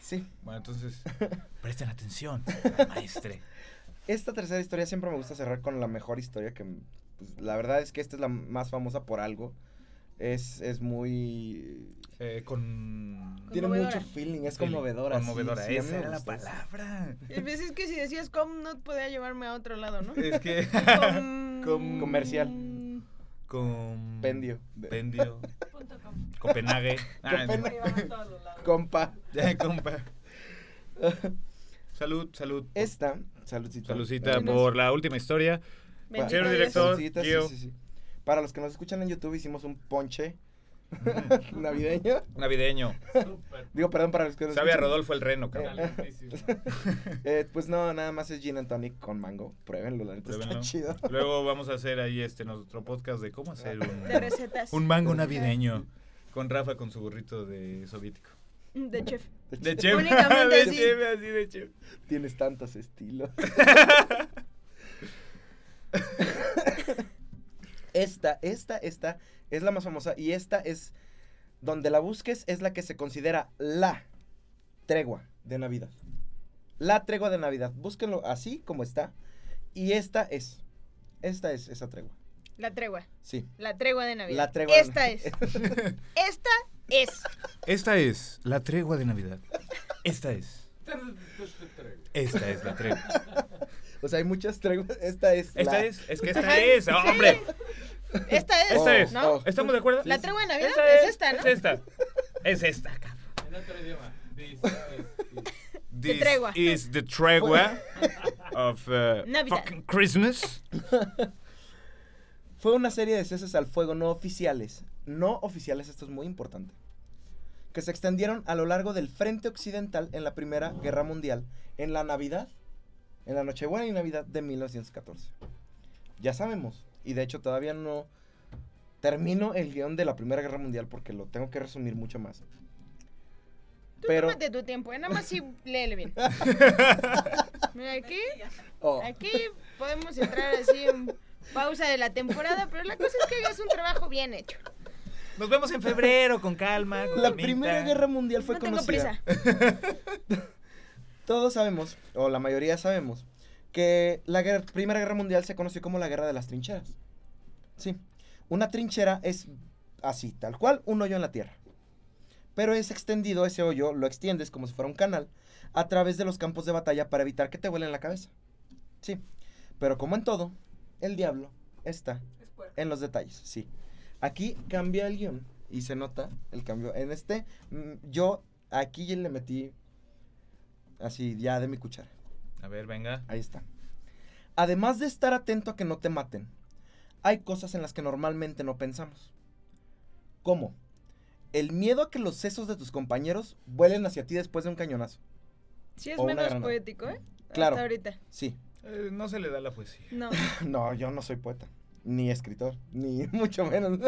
Sí. Bueno, entonces, presten atención, maestre. Esta tercera historia siempre me gusta cerrar con la mejor historia que pues, la verdad es que esta es la más famosa por algo. Es, es muy Eh, con... tiene Conmovedora. mucho feeling, es Feeling. conmovedora. sí, Conmovedora, sí, a esa era la palabra. El pues es que si decías com no podía llevarme a otro lado, ¿no? Es que... Com- Com- Comercial. Con... Pendio. Pendio. Punto com. Copenhague. Ah, a lados. Compa. ya, compa. Salud, salud. Esta, saludcita. Saludcita Salud. por la última historia. Señor director. Sí, sí, sí. Para los que nos escuchan en YouTube hicimos un ponche navideño. Navideño. Digo, perdón para los que nos Sabe a escuchan. Rodolfo el Reno, cabrón. Calentísimo. Eh, pues no, nada más es gin and tonic con mango. Pruébenlo, la neta está chido. Luego vamos a hacer ahí este nuestro podcast de cómo hacer un, De recetas. un mango navideño. Con Rafa con su burrito de soviético. De chef. De chef. Únicamente de chef, así de chef. Tienes tantos estilos. Esta, esta, esta es la más famosa y esta es donde la busques es la que se considera la tregua de Navidad. La tregua de Navidad. Búsquenlo así como está. Y esta es. Esta es esa tregua. La tregua. Sí. La tregua de Navidad. La tregua de- Esta es. Esta es. Esta es la tregua de Navidad. Esta es. Esta es la tregua. O sea, hay muchas treguas. Esta es. Esta la- es. Es que esta es. sí. ¡Hombre! Esta es. Esta es. ¿No? oh. ¿Estamos de acuerdo? La tregua de Navidad Esta es esta, ¿no? Es esta. Es esta, cabrón. En otro idioma. This is- is- This tregua. is the tregua of uh, Navidad. fucking Christmas. Fue una serie de ceses al fuego no oficiales. No oficiales, esto es muy importante. Que se extendieron a lo largo del frente occidental en la Primera Guerra Mundial, en la Navidad en la Nochebuena y Navidad de 1914. Ya sabemos, y de hecho todavía no termino el guion de la Primera Guerra Mundial porque lo tengo que resumir mucho más. Tú Pero, tómate tu tiempo, ¿eh? nada más sí léele bien. Mira, aquí, oh, aquí podemos entrar así en pausa de la temporada, pero la cosa es que hagas un trabajo bien hecho. Nos vemos en febrero, con calma. con la calmita. Primera Guerra Mundial fue no tengo conocida. prisa. Todos sabemos, o la mayoría sabemos, que la guerra- Primera Guerra Mundial se conoció como la Guerra de las Trincheras. Sí, una trinchera es así, tal cual, un hoyo en la tierra. Pero es extendido ese hoyo, lo extiendes como si fuera un canal, a través de los campos de batalla para evitar que te vuelen la cabeza. Sí, pero como en todo, el diablo está en los detalles, sí. Aquí cambia el guion y se nota el cambio. En este, mm, yo aquí le metí así ya de mi cuchara. A ver, venga. Ahí está. Además de estar atento a que no te maten, hay cosas en las que normalmente no pensamos. ¿Cómo? El miedo a que los sesos de tus compañeros vuelen hacia ti después de un cañonazo. Sí es menos poético, ¿eh? Claro. Hasta ahorita. Sí. Eh, no se le da la poesía. No. No, yo no soy poeta, ni escritor, ni mucho menos.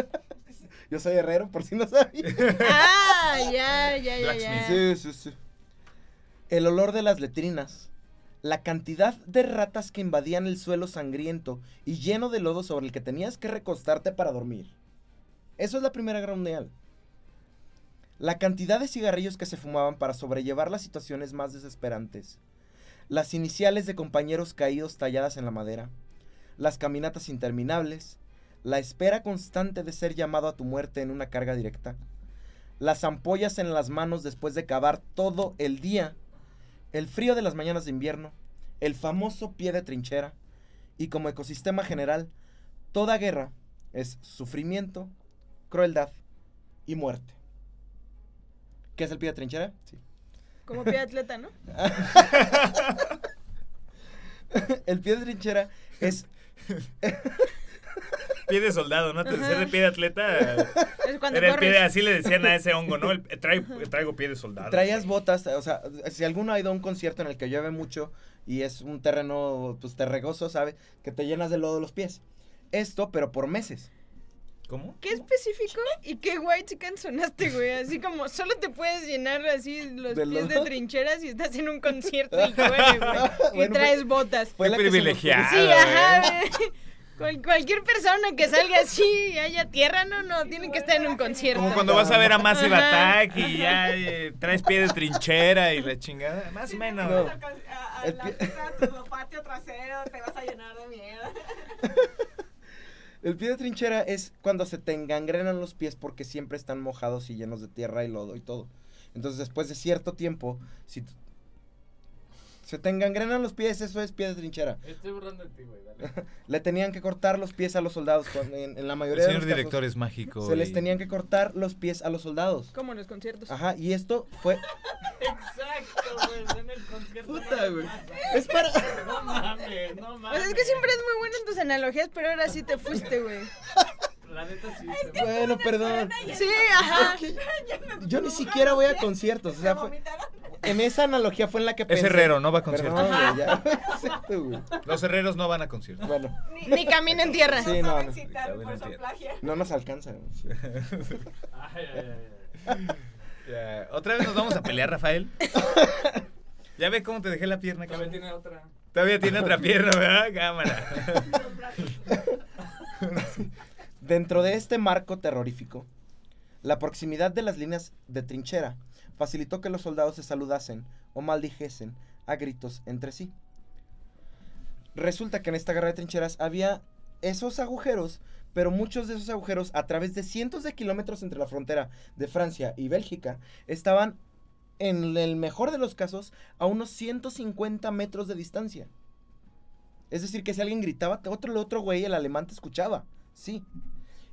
yo soy herrero, por si no sabía. Ah, ya, ya, ya, ya. Sí, sí, sí. El olor de las letrinas. La cantidad de ratas que invadían el suelo sangriento y lleno de lodo sobre el que tenías que recostarte para dormir. Eso es la Primera Guerra Mundial. La cantidad de cigarrillos que se fumaban para sobrellevar las situaciones más desesperantes. Las iniciales de compañeros caídos talladas en la madera. Las caminatas interminables. La espera constante de ser llamado a tu muerte en una carga directa las ampollas en las manos después de cavar todo el día, el frío de las mañanas de invierno, el famoso pie de trinchera, y como ecosistema general, toda guerra es sufrimiento, crueldad y muerte. ¿Qué es el pie de trinchera? Sí. Como pie de atleta, ¿no? el pie de trinchera es Pie de soldado, ¿no? Te decía de pie de atleta. Es cuando Era el pie de, así le decían a ese hongo, ¿no? El- traigo, traigo pie de soldado. traías botas, o sea, si alguno ha ido a un concierto en el que llueve mucho y es un terreno pues terregoso, ¿sabe? Que te llenas de lodo los pies. Esto, pero por meses. ¿Cómo? ¿Qué específico y qué white chicken sonaste, güey? Así como solo te puedes llenar así los ¿De pies de trincheras y estás en un concierto y güey. Traes botas. Fue la. Sí, ajá, güey. Cual- cualquier persona que salga así y haya tierra, no, no, tienen que estar en un concierto. Como cuando vas a ver a Massive. Attack y ya eh, traes pie de trinchera y la chingada. Más o menos. No. A, a, a El la pie- pista de tu patio trasero te vas a llenar de miedo. El pie de trinchera es cuando se te engangrenan los pies porque siempre están mojados y llenos de tierra y lodo y todo. Entonces, después de cierto tiempo, si se te engangrenan los pies, eso es pie de trinchera. Estoy burlando de ti, güey, dale. Le tenían que cortar los pies a los soldados. cuando- en, en la El mayoría de señor los casos, director es mágico. se les tenían que cortar los pies a los soldados. Como en los conciertos. Ajá, y esto fue. Exacto, güey, en el concierto. Puta, güey. Es para. No mames, no O mames. sea, es que siempre es muy bueno en tus analogías, pero ahora sí te fuiste, güey. La neta sí. se Bueno, perdón. Sí, ajá. Es que yo ni siquiera voy a conciertos. O sea, fue- vomitaron. En esa analogía fue en la que Es pensé. herrero, no va a conciertos. Los herreros no van a conciertos. Bueno, Ni camina en tierra. Sí, no, no. nos alcanza. sí. Ay, ay, ay, ¿Otra vez nos vamos a pelear, Rafael? ¿Ya ves cómo te dejé la pierna, Todavía tiene otra. Todavía tiene otra pierna, ¿verdad? Cámara. Dentro de este marco terrorífico, la proximidad de las líneas de trinchera facilitó que los soldados se saludasen o maldijesen a gritos entre sí. Resulta que en esta guerra de trincheras había esos agujeros, pero muchos de esos agujeros a través de cientos de kilómetros entre la frontera de Francia y Bélgica estaban, en el mejor de los casos, a unos 150 metros de distancia. Es decir, que si alguien gritaba, otro, otro güey, el alemán, te escuchaba. Sí.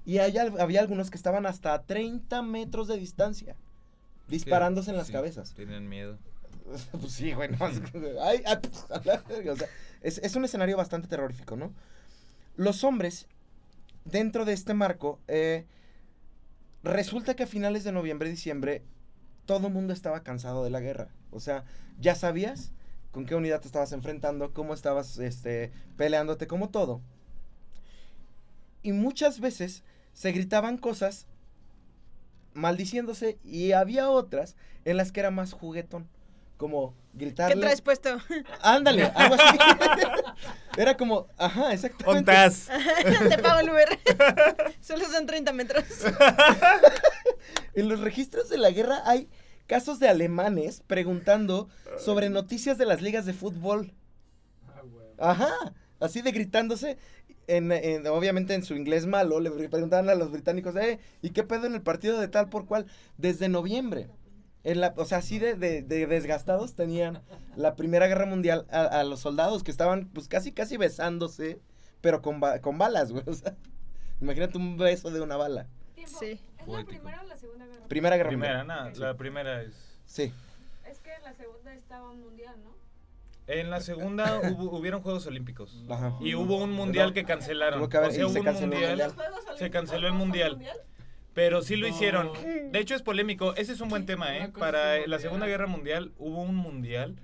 Y había algunos que estaban hasta a 30 metros de distancia, disparándose en las Sí, cabezas. Tienen miedo. pues sí, güey, no, ay, ay, pues, o sea, es, es un escenario bastante terrorífico, ¿no? Los hombres, dentro de este marco, eh, resulta que a finales de noviembre, diciembre, todo el mundo estaba cansado de la guerra. O sea, ya sabías con qué unidad te estabas enfrentando, cómo estabas este, peleándote, como todo. Y muchas veces se gritaban cosas maldiciéndose y había otras en las que era más juguetón. Como gritarle. ¿Qué traes puesto? Ándale, algo así. Era como, ajá, exactamente. Ontas. Te pago el Uber. Solo son 30 metros. En los registros de la guerra hay casos de alemanes preguntando sobre noticias de las ligas de fútbol. Ah, güey. Ajá, así de gritándose. En, en- obviamente en su inglés malo, le preguntaban a los británicos, eh, ¿y qué pedo en el partido de tal por cual? Desde noviembre. En la, o sea, así de, de- de desgastados tenían la Primera Guerra Mundial a, a los soldados que estaban pues casi casi besándose, pero con, ba- con balas, güey. O sea, imagínate un beso de una bala. Tiempo. Sí. ¿Es la primera o la segunda guerra? Primera Guerra Primera, Mundial. no, la primera es... Sí. Es que la segunda estaba mundial, ¿no? En la segunda hubo, hubieron Juegos Olímpicos. Ajá. Y hubo un mundial que cancelaron. Tuvo que haber- o sea, y se hubo un canceló el mundial, mundial. ¿Los Juegos se canceló el no mundial. Pero sí lo No. hicieron. De hecho es polémico. Ese es un buen tema, ¿eh? Para la Segunda mundial. Guerra Mundial hubo un mundial,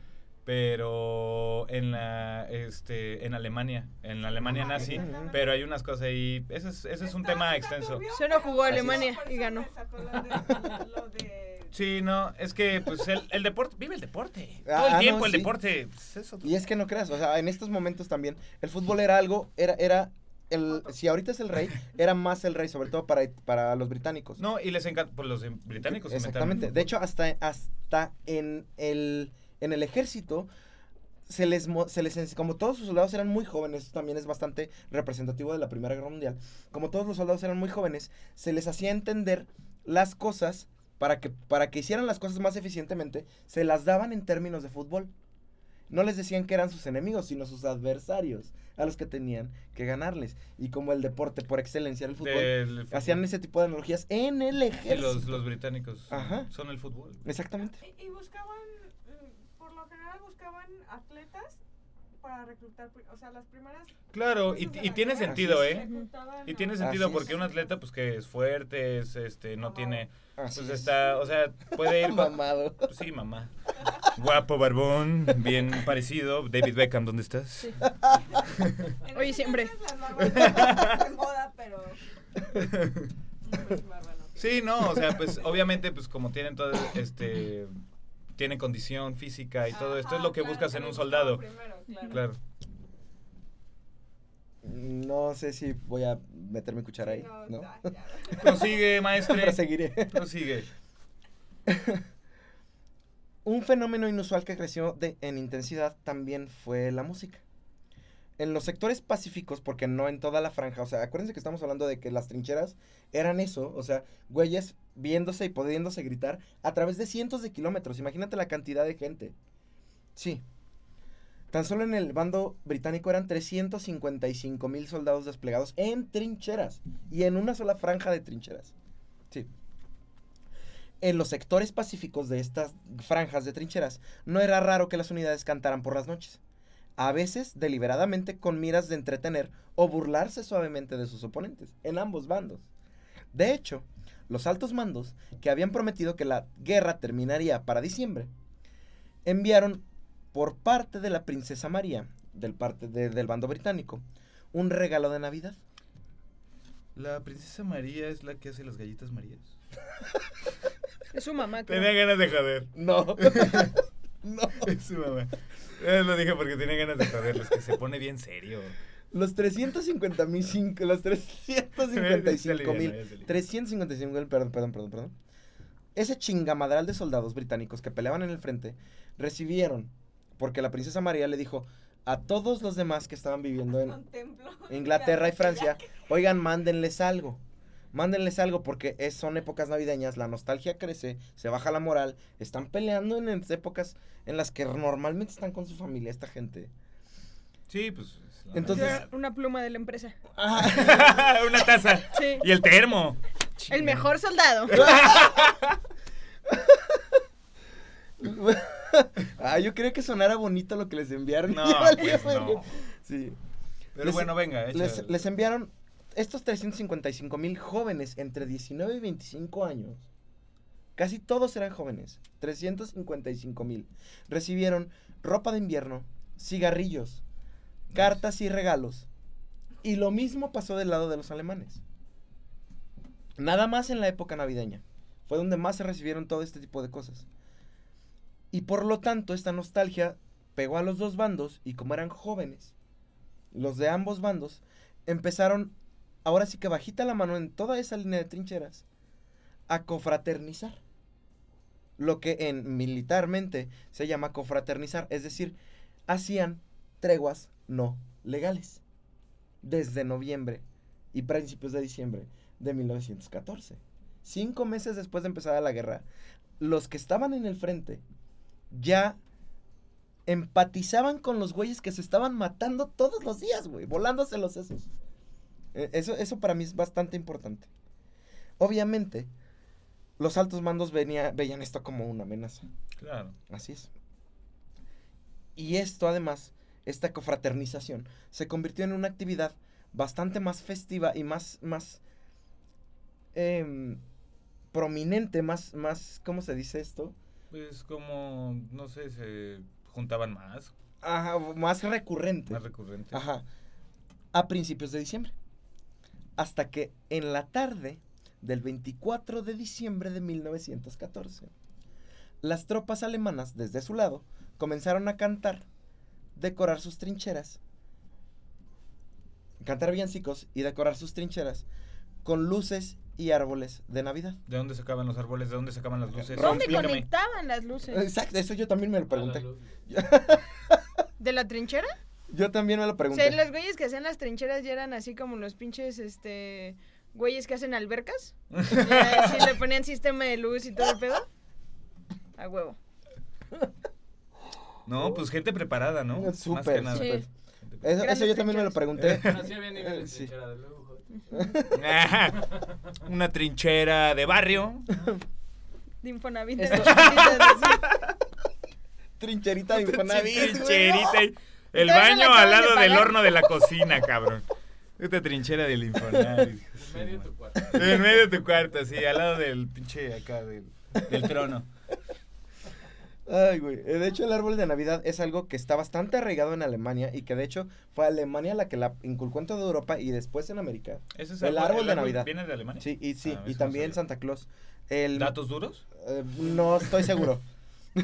pero en la este en Alemania, en la Alemania nazi. Ujú. Pero hay unas cosas ahí. Ese es, ese es un tema extenso. turbio, Solo jugó pero Alemania y ganó. lo de- Sí, no, es que pues el, el deporte, vive el deporte. Ah, Todo el ah, tiempo no, el sí. deporte. pues, eso. Y es que no creas, o sea, en estos momentos también el fútbol era algo, era, era el, si ahorita es el rey, era más el rey, sobre todo para, para los británicos. No, y les encanta, pues los británicos Exactamente. De hecho, hasta, hasta en el, en el ejército se les, mo- se les, como todos sus soldados eran muy jóvenes, esto también es bastante representativo de la Primera Guerra Mundial, como todos los soldados eran muy jóvenes, se les hacía entender las cosas para que, para que hicieran las cosas más eficientemente, se las daban en términos de fútbol. No les decían que eran sus enemigos, sino sus adversarios, a los que tenían que ganarles. Y como el deporte por excelencia era el fútbol, del fútbol. hacían ese tipo de analogías en el ejército. los, los británicos Ajá. son el fútbol. Exactamente. Y, y buscaban, mm, por lo general buscaban atletas para reclutar, o sea, las primeras... Claro, y, de y tiene sentido, ¿eh? Y tiene Así sentido es. porque un atleta, pues que es fuerte, es, este, no Mamado. tiene, Así pues es. está, o sea, puede ir mamado. pues, sí, mamá. Guapo, barbón, bien parecido. David Beckham, ¿dónde estás? Sí. En Oye, siempre. moda, pero... Sí, no, o sea, pues obviamente, pues como tienen todo, este, tienen condición física y todo esto, es lo que claro, buscas en un soldado. primero, claro. Claro. No sé si voy a meter mi cuchara ahí. No, ¿no? ya, ya. Prosigue, maestre. Proseguiré. Prosigue. Un fenómeno inusual que creció de- en intensidad también fue la música. En los sectores pacíficos, porque no en toda la franja, o sea, acuérdense que estamos hablando de que las trincheras eran eso, o sea, güeyes viéndose y pudiéndose gritar a través de cientos de kilómetros. Imagínate la cantidad de gente. Sí. Tan solo en el bando británico eran 355 mil soldados desplegados en trincheras y en una sola franja de trincheras. Sí. En los sectores pacíficos de estas franjas de trincheras, no era raro que las unidades cantaran por las noches. A veces deliberadamente con miras de entretener o burlarse suavemente de sus oponentes, en ambos bandos. De hecho, los altos mandos, que habían prometido que la guerra terminaría para diciembre, enviaron por parte de la princesa María, del, parte de- del bando británico, un regalo de Navidad. La princesa María es la que hace las galletas Marías. Es su mamá, creo. Tenía ganas de joder. No. no. Es su mamá. Eh, lo dije porque tenía ganas de joderlos, que se pone bien serio. Los 350 mil, cinco- los 355 mil, 355 mil, perdón, perdón, perdón, perdón. Ese chingamadral de soldados británicos que peleaban en el frente recibieron, porque la princesa María le dijo a todos los demás que estaban viviendo en. Inglaterra y Francia, oigan, mándenles algo. Mándenles algo porque es- son épocas navideñas, la nostalgia crece, se baja la moral, están peleando en épocas en las que normalmente están con su familia esta gente. Sí, pues. Entonces- Una pluma de la empresa. Una taza. Sí. Y el termo. El mejor soldado. ah, yo quería que sonara bonito lo que les enviaron. No, pues no. Sí. Pero Les- bueno, venga. Les, les enviaron estos 355 mil jóvenes entre 19 y 25 años. Casi todos eran jóvenes, 355 mil. Recibieron ropa de invierno, cigarrillos, cartas y regalos. Y lo mismo pasó del lado de los alemanes. Nada más en la época navideña. Fue donde más se recibieron todo este tipo de cosas. Y por lo tanto, esta nostalgia pegó a los dos bandos y como eran jóvenes, los de ambos bandos empezaron, ahora sí que bajita la mano en toda esa línea de trincheras, a confraternizar. Lo que en militarmente se llama confraternizar, es decir, hacían treguas no legales desde noviembre y principios de diciembre de 1914. Cinco meses después de empezar la guerra, los que estaban en el frente ya empatizaban con los güeyes que se estaban matando todos los días, güey, volándose los sesos. Eh, Eso, eso para mí es bastante importante. Obviamente, los altos mandos venía, veían esto como una amenaza. Claro. Así es. Y esto además, esta confraternización, se convirtió en una actividad bastante más festiva y más, más em, prominente, más, más, ¿cómo se dice esto? Pues como, no sé, se juntaban más, Ajá, más recurrente. más recurrente. Ajá. A principios de diciembre. Hasta que en la tarde del 24 de diciembre de 1914, las tropas alemanas, desde su lado, comenzaron a cantar, decorar sus trincheras, cantar villancicos y decorar sus trincheras con luces y árboles de Navidad. ¿De dónde sacaban los árboles? ¿De dónde sacaban las luces? ¿Dónde Explícame. conectaban las luces? Exacto, eso yo también me lo pregunté. ¿De la trinchera? Yo también me lo O pregunté. sea, los güeyes que hacían las trincheras ya eran así como los pinches, este, güeyes que hacen albercas. Ya, así le ponían sistema de luz y todo el pedo. A huevo. No, pues gente preparada, ¿no? Más que Súper, nada. Sí. Eso, yo también me lo pregunté. Así había niveles de Sí. trinchera de lujo. Una trinchera de barrio. De Infonavit. Trincherita de Infonavit, güey. Trincherita. El baño al de lado del horno de la cocina, cabrón. Esta trinchera del Infonavit. En medio de tu cuarto. En medio de tu cuarto, sí, al lado del pinche acá del, del trono. Ay, güey. Eh, De hecho, el árbol de Navidad es algo que está bastante arraigado en Alemania y que de hecho fue Alemania la que la inculcó en toda Europa y después en América. ¿Ese es El árbol de Navidad. ¿Viene de Alemania? Sí, y sí, Ah, y eso no también sabía. Santa Claus. El, ¿Datos duros? eh, no estoy seguro.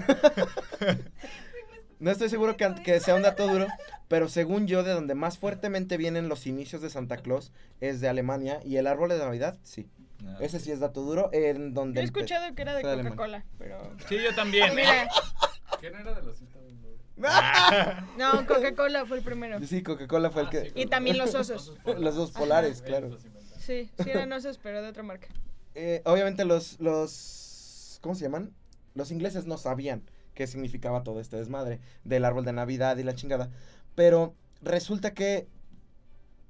no estoy seguro que, que sea un dato duro, pero según yo, de donde más fuertemente vienen los inicios de Santa Claus es de Alemania y el árbol de Navidad, sí. Ah, Ese sí es dato duro, en Yo donde... he escuchado que era de. Coca-Cola, pero... Sí, yo también. Mira, ¿Quién era de los Estados Unidos? Ah, no, Coca-Cola fue el primero. Sí, Coca-Cola fue el Ah, que... sí, Y también los osos. Los dos polares, Ellos claro. Sí, sí eran osos, pero de otra marca. eh, obviamente los, los, ¿cómo se llaman? Los ingleses no sabían qué significaba todo este desmadre del árbol de Navidad y la chingada. Pero resulta que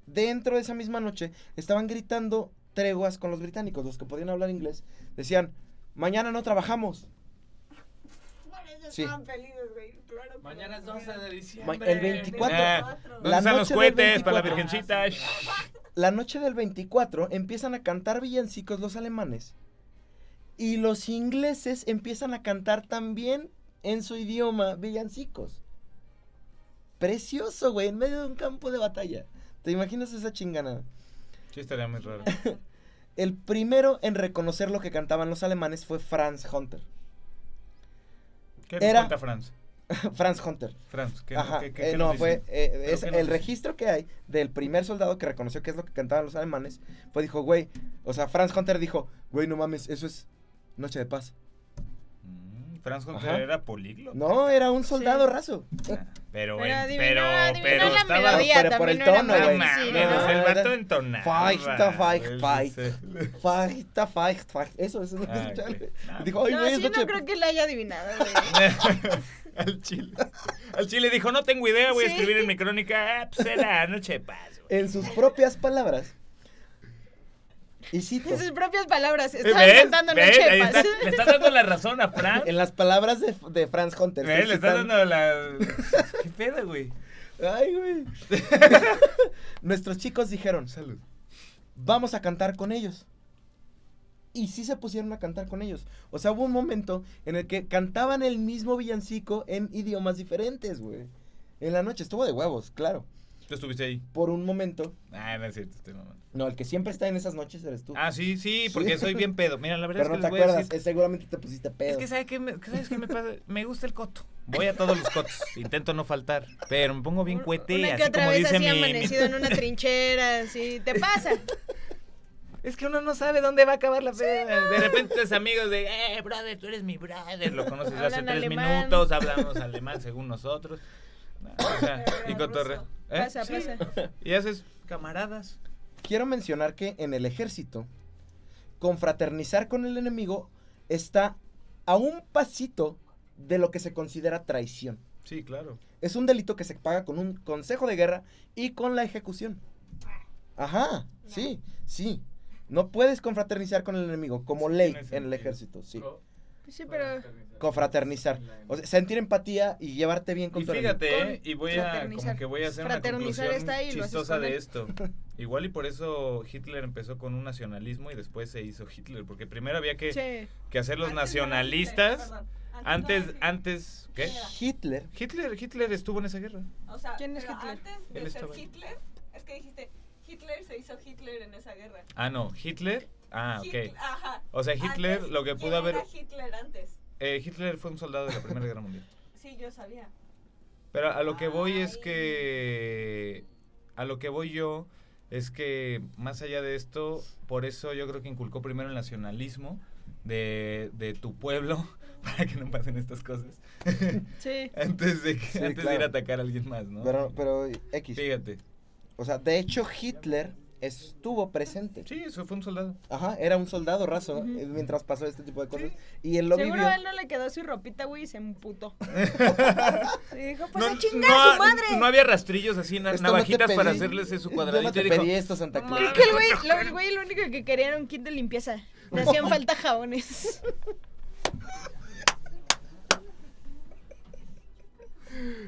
dentro de esa misma noche estaban gritando treguas con los británicos, los que podían hablar inglés. Decían, mañana no trabajamos. Sí. estaban felices, güey. Claro Mañana es no 12 de diciembre. el 24. Ah, ¿Dónde La están los noche del cohetes para la 24? virgencita? La noche del 24 empiezan a cantar villancicos los alemanes. Y los ingleses empiezan a cantar también en su idioma villancicos. Precioso, güey, en medio de un campo de batalla. ¿Te imaginas esa chingana? Sí, estaría muy raro. El primero en reconocer lo que cantaban los alemanes fue Franz Hunter. ¿Qué Era- nos cuenta Franz? Franz Hunter. Franz, ¿qué, Ajá, qué- qué- eh, qué no, fue, eh, ¿Pero es nos el registro que hay del primer soldado que reconoció qué es lo que cantaban los alemanes, fue dijo, güey, o sea, Franz Hunter dijo, güey, no mames, eso es Noche de Paz. Franz Hunter era políglota. No, era un soldado Sí. raso. Ah, Pero, Pero en- adivinó, pero, adivinó pero la estaba... melodía, pero por el no tono, No güey. ¿no? el vato Fajta, fajta, fajta. Eso, eso. Ah, chale. ok. Ah, Dijo, ay, No, güey, es sí, Noche no de creo Paz". que la haya adivinado, güey. Al chile. Al chile dijo, no tengo idea, voy a escribir en mi crónica. Ah, pues era noche de paz, güey. En sus propias palabras. Y cito. En sus propias palabras. Noche de Ahí Paz. está- le estás dando la razón a Franz. En las palabras de, de Franz Hunter. Le estás dando la... ¿Qué pedo, güey? Ay, güey. Nuestros chicos dijeron, Salud. vamos a cantar con ellos. y sí se pusieron a cantar con ellos. O sea, hubo un momento en el que cantaban el mismo villancico en idiomas diferentes, güey. En la noche, estuvo de huevos, claro. Tú estuviste ahí. Por un momento. Ah, no es cierto, estoy mamando. No, el que siempre está en esas noches eres tú. Ah, sí, sí, porque Sí. soy bien pedo. Mira, la verdad Pero es no que te les voy a acuerdas, decir- eh, seguramente te pusiste pedo. Es que ¿sabes qué, me, ¿sabes qué me pasa? Me gusta el coto. Voy a todos los cotos. Intento no faltar. Pero me pongo bien cuete, Una que así otra como vez dice así mi, mi- amanecido en una trinchera, así. ¿Te pasa? Es que uno no sabe dónde va a acabar la peda. De repente tus amigos de, eh, brother, tú eres mi brother. Lo conoces hace Hablan tres alemán. minutos, hablamos alemán según nosotros. No, o sea, y cotorreo. ¿Eh? Pasa, Sí. pasa. Y haces camaradas. Quiero mencionar que en el ejército, confraternizar con el enemigo está a un pasito de lo que se considera traición. Sí, claro. Es un delito que se paga con un consejo de guerra y con la ejecución. Ajá, sí, sí. No puedes confraternizar con el enemigo como ley en el ejército, sí. Sí, pero... Confraternizar. O sea, sentir empatía y llevarte bien con Y tu fíjate, ¿eh? y voy a, como que voy a hacer una conclusión está ahí, chistosa de esto. Igual y por eso Hitler empezó con un nacionalismo y después se hizo Hitler, porque primero había que, Sí. que hacer los Antes no era Hitler, nacionalistas. Antes, era antes, ¿qué? Hitler. Hitler, Hitler estuvo en esa guerra. O sea, ¿Quién es Hitler? antes Él de ser. Hitler, es que dijiste, Hitler se hizo Hitler en esa guerra. Ah, no, Hitler. Ah, Hitler- ok. Ajá. O sea, Hitler Antes, lo que ¿quién pudo haber... era Hitler antes? eh, Hitler fue un soldado de la Primera Guerra Mundial. Sí, yo sabía. Pero a lo que voy es que. A lo que voy yo es que, más allá de esto, por eso yo creo que inculcó primero el nacionalismo de, de tu pueblo, para que no pasen estas cosas. Sí. antes de, que, Sí, antes de ir a atacar a alguien más, ¿no? Pero, pero X. Fíjate. O sea, de hecho Hitler estuvo presente. Sí, eso fue un soldado. Ajá, era un soldado raso eh, mientras pasó este tipo de cosas. Y él lo Seguro vivió. a él no le quedó su ropita, güey, y se emputó. Sí, dijo, pues no, a chingar no- a su madre. no había rastrillos así, na- Esto no navajitas para hacerles su yo cuadradito. no te y dijo, pedí esto, Santa "No Claus. Creo que el güey, lo, el güey lo único que quería era un kit de limpieza. Le hacían falta jabones.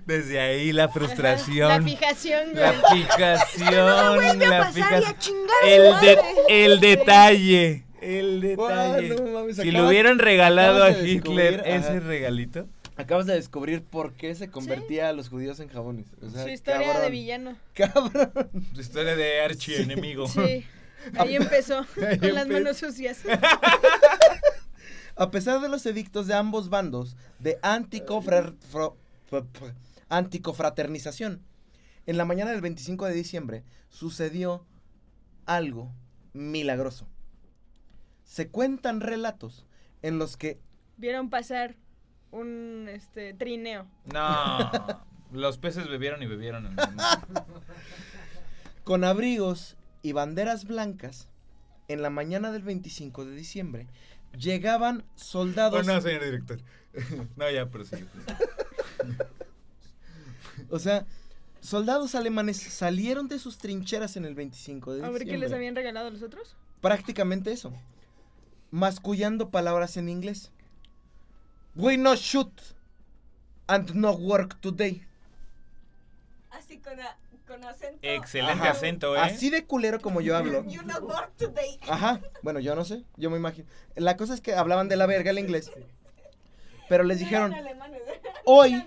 Desde ahí la frustración. La fijación, güey. La fijación. vuelve a la pasar y a fijación. chingar a su el, de- el Sí. detalle. El detalle. no mames, si le acabas- hubieran regalado a de Hitler ese ajá. regalito. Acabas de descubrir por qué se convertía a los judíos en jabones. O sea, Su historia de villano. Cabrón. Su historia de archienemigo. Sí. Ahí empezó, Ahí con las manos sucias. A pesar de los edictos de ambos bandos de anticofra- fro- fr- fr- anticofraternización, en la mañana del 25 de diciembre sucedió algo milagroso. Se cuentan relatos en los que Vieron pasar un este trineo. No. Los peces bebieron y bebieron. en el mar. con abrigos y banderas blancas, en la mañana del 25 de diciembre, llegaban soldados... Oh, no, señor director. no, ya, pero sí. O sea, soldados alemanes salieron de sus trincheras en el 25 de A ver qué les habían regalado a los otros. Prácticamente eso. Mascullando palabras en inglés. We no shoot and no work today. Así con, a- con acento. Excelente Ajá. acento, ¿eh? Así de culero como yo hablo. You not work today. Ajá. Bueno, yo no sé. Yo me imagino. La cosa es que hablaban de la verga el inglés. Pero les dijeron, alemanes. hoy-.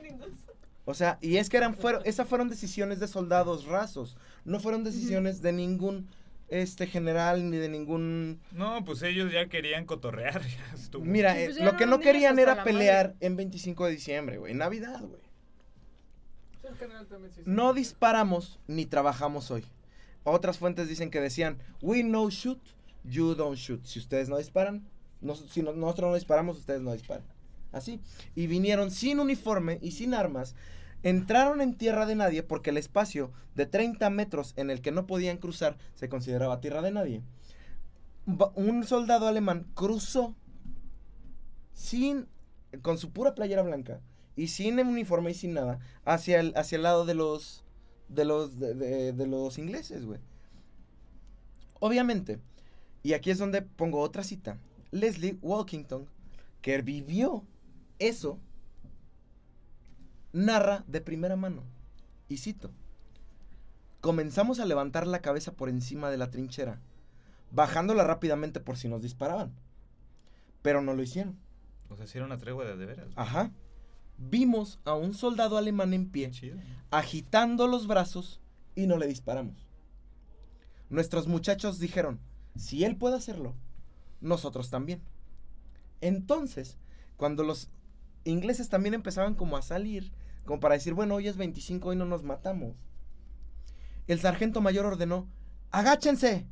O sea, y es que eran fueron, esas fueron decisiones de soldados rasos, no fueron decisiones de ningún este general ni de ningún No, pues ellos ya querían cotorrear. Ya estuvo. Mira, Sí, eh, pues ya lo que no querían era pelear en 25 de diciembre, güey, Navidad, güey. No disparamos ni trabajamos hoy. Otras fuentes dicen que decían, "We no shoot, you don't shoot." Si ustedes no disparan, si no- nosotros no disparamos, ustedes no disparan. Así. Y vinieron sin uniforme y sin armas. Entraron en tierra de nadie porque el espacio de 30 metros en el que no podían cruzar se consideraba tierra de nadie. Un soldado alemán cruzó sin con su pura playera blanca y sin uniforme y sin nada hacia el hacia el lado de los de los de, de- de los ingleses, güey. Obviamente, y aquí es donde pongo otra cita. Leslie Walkington, que vivió eso, narra de primera mano. Y cito. Comenzamos a levantar la cabeza por encima de la trinchera, bajándola rápidamente por si nos disparaban. pero no lo hicieron. O sea, era una tregua de, de veras. Ajá. Vimos a un soldado alemán en pie, Chido. agitando los brazos y no le disparamos. Nuestros muchachos dijeron, si él puede hacerlo, nosotros también. Entonces, cuando los ingleses también empezaban como a salir, como para decir, bueno, hoy es 25, hoy no nos matamos. El sargento mayor ordenó, agáchense.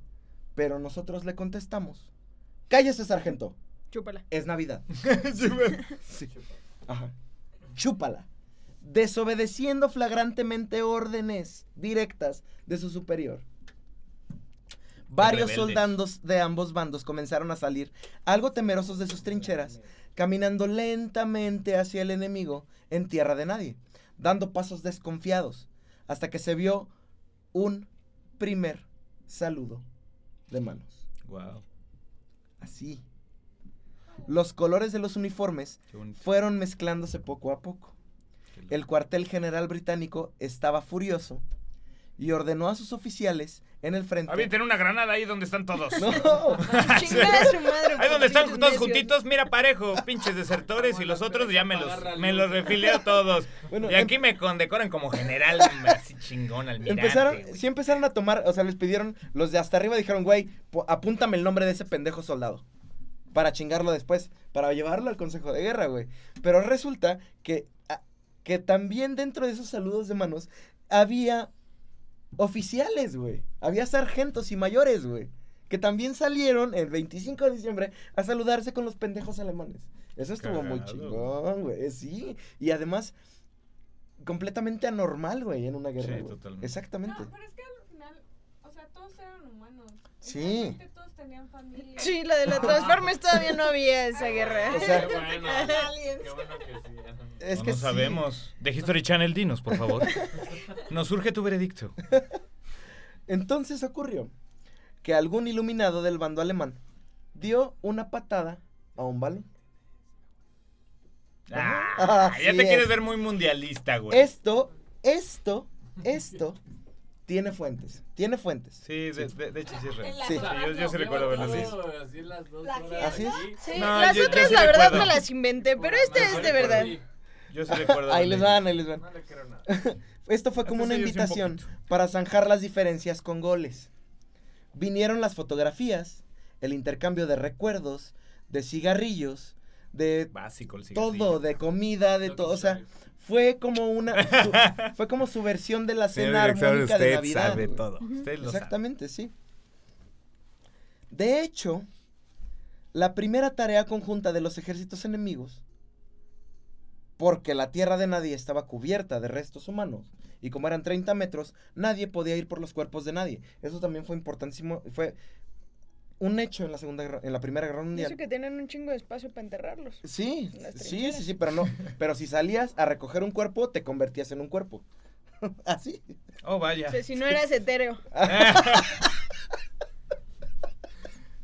Pero nosotros le contestamos, cállese sargento, Chúpala. es Navidad. Sí. Ajá. Chúpala. Desobedeciendo flagrantemente órdenes directas de su superior. Varios soldados de ambos bandos comenzaron a salir, algo temerosos de sus trincheras, caminando lentamente hacia el enemigo en tierra de nadie, dando pasos desconfiados, hasta que se vio un primer saludo de manos. Wow. Así. Los colores de los uniformes fueron mezclándose poco a poco. El cuartel general británico estaba furioso y ordenó a sus oficiales en el frente. Avienten una granada ahí donde están todos. No, Chingada su madre. Ahí donde están todos necios. juntitos, mira parejo, pinches desertores y los otros ya me los, me los refileo todos. Bueno, y aquí me condecoran como general, así chingón, almirante. empezaron, sí empezaron a tomar, o sea, les pidieron, los de hasta arriba dijeron, güey, apúntame el nombre de ese pendejo soldado. Para chingarlo después, para llevarlo al Consejo de Guerra, güey. Pero resulta que, a- que también dentro de esos saludos de manos había oficiales, güey. Había sargentos y mayores, güey. Que también salieron el 25 de diciembre a saludarse con los pendejos alemanes. Eso estuvo muy chingón, güey. Sí. Y además, completamente anormal, güey, en una guerra. Sí, totalmente. Exactamente. No, pero es que al final, o sea, todos eran humanos. Sí. Tenían familia. Sí, la de la Transformers todavía no había esa guerra. O sea, Qué bueno. Qué bueno que sí. es no que lo sí. sabemos. De History Channel, dinos, por favor. Nos surge tu veredicto. Entonces ocurrió que algún iluminado del bando alemán dio una patada a un balón. Ah, ya te es. quieres ver muy mundialista, güey. Esto, esto, esto tiene fuentes. Tiene fuentes. Sí, de, de- de hecho sí es real. En la Sí. Sí, yo, yo sí recuerdo verlo así. Así. Sí, No, las yo- yo otras sí la verdad me las inventé, pero esta madre, es de verdad. sí. Yo sí recuerdo Ahí les van, ahí les van. No le quiero nada. Esto fue como Hasta una un invitación para zanjar las diferencias con goles. Vinieron las fotografías, el intercambio de recuerdos, de cigarrillos, de Básico el cigarrillo. todo, de comida, de todo. O sea. Fue como una su- fue como su versión de la cena armónica de usted Navidad. sabe todo. Sabe. Exactamente, sí. De hecho, la primera tarea conjunta de los ejércitos enemigos, porque la tierra de nadie estaba cubierta de restos humanos, y como eran 30 metros, nadie podía ir por los cuerpos de nadie. Eso también fue importantísimo, fue un hecho en la segunda guerra- en la primera guerra mundial. eso que tienen un chingo de espacio para enterrarlos. Sí, sí, sí, sí, pero no, pero si salías a recoger un cuerpo, te convertías en un cuerpo. Así. Oh, vaya. O sea, si no eras etéreo.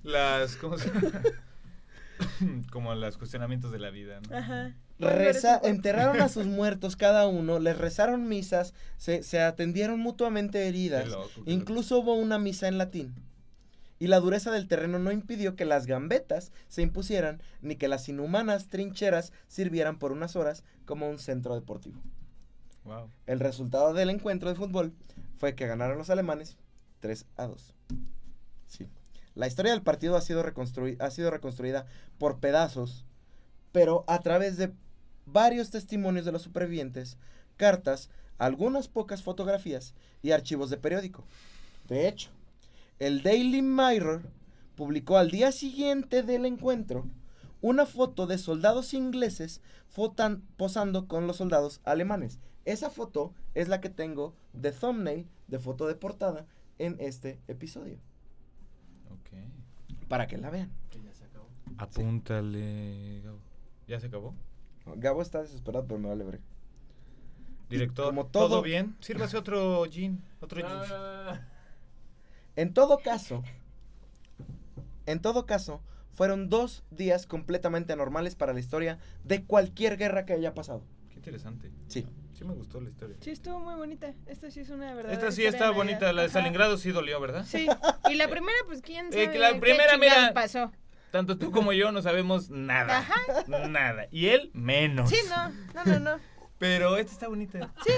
Las. ¿Cómo se llama? Como los cuestionamientos de la vida, ¿no? Ajá. Reza, enterraron a sus muertos cada uno, les rezaron misas, se, se atendieron mutuamente heridas. Qué loco, qué Incluso hubo una misa en latín. Y la dureza del terreno no impidió que las gambetas se impusieran, ni que las inhumanas trincheras sirvieran por unas horas como un centro deportivo. Wow. El resultado del encuentro de fútbol fue que ganaron los alemanes 3 a 2. Sí. La historia del partido ha sido, ha sido reconstruida por pedazos, pero a través de varios testimonios de los supervivientes, cartas, algunas pocas fotografías y archivos de periódico. De hecho, el Daily Mirror publicó al día siguiente del encuentro una foto de soldados ingleses fotan- posando con los soldados alemanes. Esa foto es la que tengo de thumbnail, de foto de portada, en este episodio. Ok. Para que la vean. Que ya se acabó. Apúntale. Gabo. ¿Ya se acabó? Gabo está desesperado, pero me vale ver. Director, como ¿todo, todo- bien? Sírvase otro gin. Otro gin. En todo caso, en todo caso, fueron dos días completamente anormales para la historia de cualquier guerra que haya pasado. Qué interesante. Sí. Sí me gustó la historia. Sí, estuvo muy bonita. Esta sí es una verdad. Esta sí está bonita. La de Stalingrado sí dolió, ¿verdad? Sí. Y la primera, pues quién sabe. Eh, que la qué primera, mira. pasó. tanto tú como yo no sabemos nada. Nada. Y él menos. Sí, no, no, no, no. Pero esta está bonita. Sí,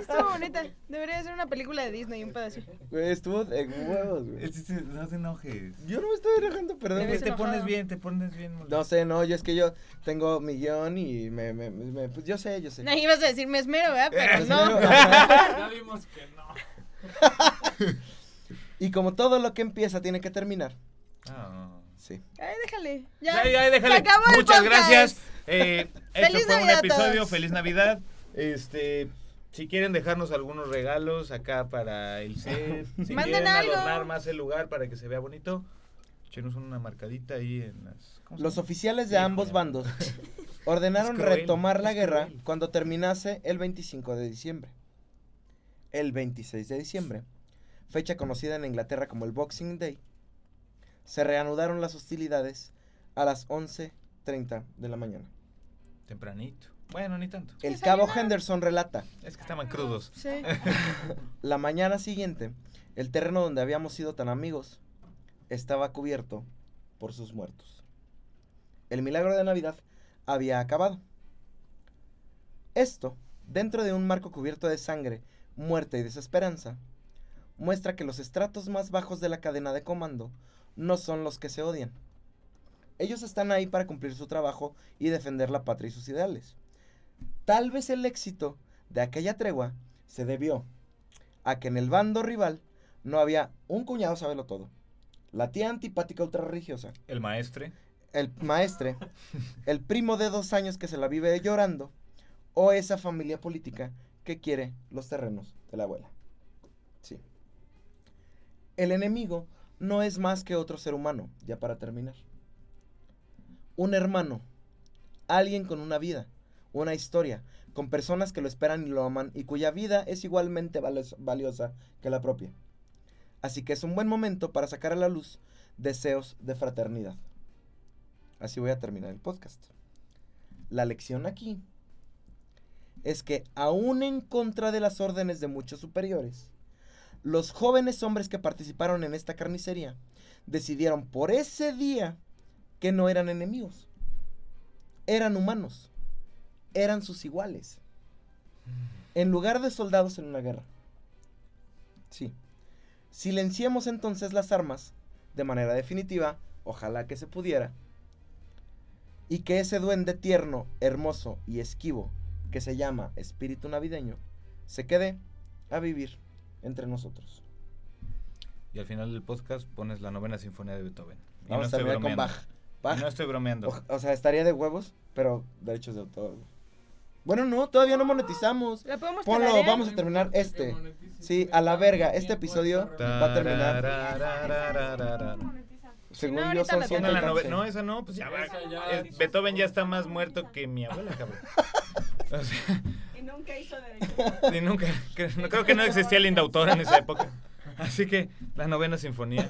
estuvo bonita. Debería ser una película de Disney, un pedacito. Güey, estuvo de huevos, güey. Es- es- No te enojes. Yo no me estoy enojando, perdón. Te pones bien, te pones bien. No sé, no, yo es que yo tengo mi guion y me, me, me- pues yo sé, yo sé. No, ibas a decir me esmero, ¿verdad? Pero no. Ya vimos que no. Y como todo lo que empieza tiene que terminar. Ah. Sí. Ay, déjale. Ya. Ya, ya, déjale. Se acabó Muchas gracias. Eh, esto Feliz fue un Navidad episodio. Feliz Navidad. Este, si quieren dejarnos algunos regalos acá para el set, si Manden quieren algo. adornar más el lugar para que se vea bonito, echenos una marcadita ahí en las. ¿cómo se Los llama? oficiales de ambos bandos ordenaron Es cruel, retomar la es guerra cruel. cuando terminase el 25 de diciembre. El 26 de diciembre, fecha conocida en Inglaterra como el Boxing Day, se reanudaron las hostilidades a las 11.30 de la mañana. Tempranito. Bueno, ni tanto. El cabo. Henderson relata, Es que estaban crudos. Sí. la mañana siguiente, el terreno donde habíamos sido tan amigos estaba cubierto por sus muertos. El milagro de Navidad había acabado. Esto, dentro de un marco cubierto de sangre, muerte y desesperanza, muestra que los estratos más bajos de la cadena de comando no son los que se odian. Ellos están ahí para cumplir su trabajo y defender la patria y sus ideales. Tal vez el éxito de aquella tregua se debió a que en el bando rival no había un cuñado sabelo todo, la tía antipática ultrarreligiosa, El maestre. el maestre, el primo de dos años que se la vive llorando, o esa familia política que quiere los terrenos de la abuela. Sí. El enemigo no es más que otro ser humano, ya para terminar. Un hermano, alguien con una vida, una historia, con personas que lo esperan y lo aman y cuya vida es igualmente valiosa que la propia. Así que es un buen momento para sacar a la luz deseos de fraternidad. Así voy a terminar el podcast. La lección aquí es que aún en contra de las órdenes de muchos superiores, los jóvenes hombres que participaron en esta carnicería decidieron por ese día que no eran enemigos, eran humanos, eran sus iguales, en lugar de soldados en una guerra. Sí. Silenciemos entonces las armas de manera definitiva, ojalá que se pudiera, y que ese duende tierno, hermoso y esquivo que se llama espíritu navideño se quede a vivir entre nosotros. Y al final del podcast pones la novena sinfonía de Beethoven. Y Vamos no a terminar con. Bach. No estoy bromeando. O, o sea, estaría de huevos, pero derechos de autor. Bueno, no, todavía no monetizamos. ¿La podemos Ponlo, tararear? vamos a terminar este. Sí, a la verga, este episodio va a terminar. Según no, yo son la Pongan la 114. nove- No, esa no, pues ya va. Ya- Eh, Beethoven ya está más muerto que mi abuela, cabrón. O sea, Y nunca hizo derecho. y nunca, creo que no existía el indautor en esa época. Así que la novena sinfonía.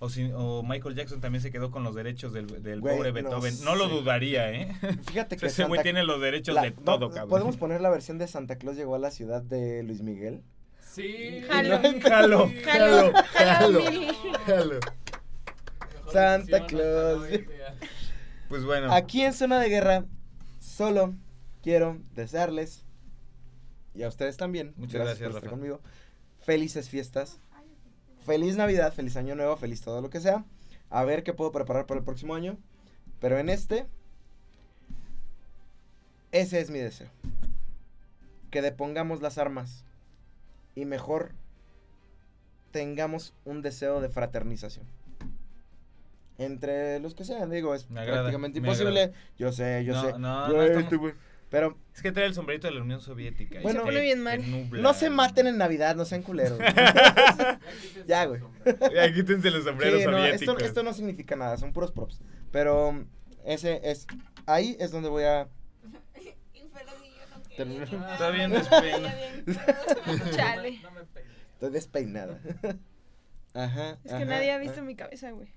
O, si- o Michael Jackson también se quedó con los derechos del, del Güey, pobre no Beethoven. No, lo dudaría, ¿eh? Fíjate que Ese güey Santa- tiene los derechos la- de no, todo, cabrón. ¿Podemos poner la versión de Santa Claus llegó a la ciudad de Luis Miguel? Sí. Jalo. Jalo, Jalo, jalo, jalo. Santa Claus. Pues bueno. Aquí en Zona de Guerra, solo quiero desearles, y a ustedes también, Muchas gracias, por estar Rafa. conmigo, felices fiestas, feliz Navidad, feliz Año Nuevo, feliz todo lo que sea. A ver qué puedo preparar para el próximo año. Pero en este, ese es mi deseo. Que depongamos las armas y mejor tengamos un deseo de fraternización. Entre los que sean, digo, es Me prácticamente me imposible. Yo sé, yo No, sé. no, Yo no estamos-. Pero Es que trae el sombrerito de la Unión Soviética. y Bueno, te- Se pone bien mal. te nubla. no se maten en Navidad, no sean culeros. Ya, güey. Ya, quítense los sombreros Sí, no, esto, soviéticos. esto no significa nada, son puros props. Pero um, ese es. Ahí es donde voy a. Terminar. Está bien despeina. Chale. No me pegues. Estoy despeinada. Ajá. Es que ajá, nadie ha visto ajá. mi cabeza, güey.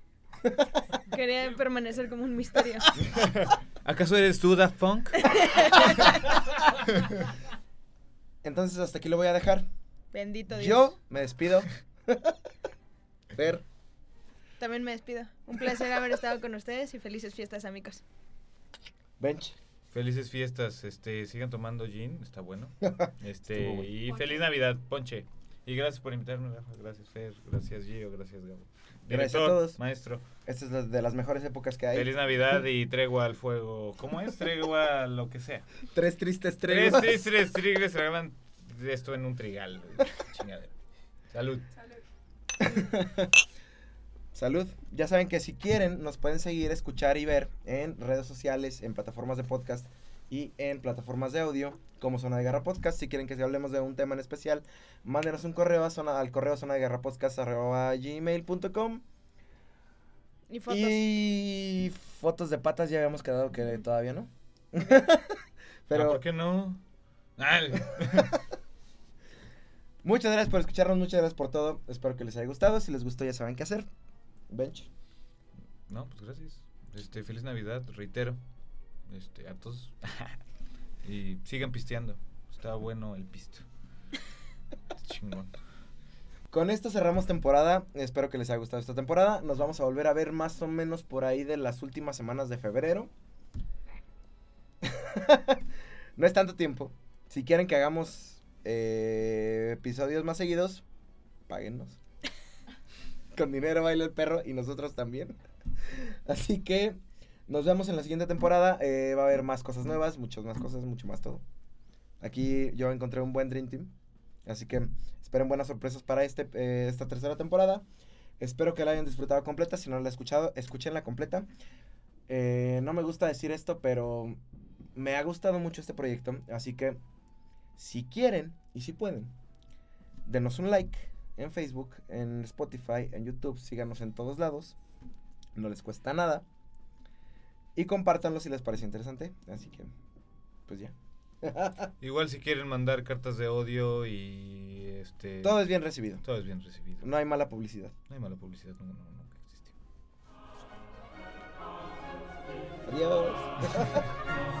Quería permanecer como un misterio. ¿Acaso eres tú, Daft Punk? Entonces, hasta aquí lo voy a dejar. Bendito Dios. Yo me despido. Fer, También me despido. Un placer haber estado con ustedes y felices fiestas, amigos. Bench. Felices fiestas, este, sigan tomando gin, está bueno. Este, bueno. y feliz Navidad, Ponche. Y gracias por invitarme, Rafa. Gracias, Fer. Gracias, Gio. Gracias, Gabo. Gracias a todos. Maestro. Esta es la- de las mejores épocas que hay. Feliz Navidad y tregua al fuego. ¿Cómo es? Tregua lo que sea. Tres tristes Tres treguas. tristes tigres graban esto en un trigal. Salud. Salud. Salud. Ya saben que si quieren, nos pueden seguir, escuchar y ver en redes sociales, en plataformas de podcast y en plataformas de audio, como Zona de Guerra Podcast. Si quieren que si hablemos de un tema en especial, mándenos un correo a zona, al correo zona de guerra podcast arroba gmail.com. Y fotos. Y fotos de patas ya habíamos quedado que todavía no. Pero, Pero ¿Por qué no? Ah, muchas gracias por escucharnos, muchas gracias por todo. Espero que les haya gustado. Si les gustó ya saben qué hacer. Bench. no, pues gracias. Este, feliz Navidad, reitero. Este, todos. y sigan pisteando. Está bueno el pisto. Chingón. Con esto cerramos temporada. Espero que les haya gustado esta temporada. Nos vamos a volver a ver más o menos por ahí de las últimas semanas de febrero. no es tanto tiempo. Si quieren que hagamos eh, episodios más seguidos, páguennos. Con dinero baila el perro y nosotros también. Así que nos vemos en la siguiente temporada. Eh, va a haber más cosas nuevas, muchas más cosas, mucho más todo. Aquí yo encontré un buen Dream Team. Así que esperen buenas sorpresas para este, eh, esta tercera temporada. Espero que la hayan disfrutado completa. Si no la han escuchado, escúchenla completa. Eh, no me gusta decir esto, pero me ha gustado mucho este proyecto. Así que si quieren y si pueden, denos un like en Facebook, en Spotify, en YouTube. Síganos en todos lados. No les cuesta nada. Y compártanlo si les parece interesante. Así que, pues ya. Igual si quieren mandar cartas de odio y este Todo es bien recibido. todo es bien recibido. No hay mala publicidad. No hay mala publicidad, no, no, nunca existió. Adiós.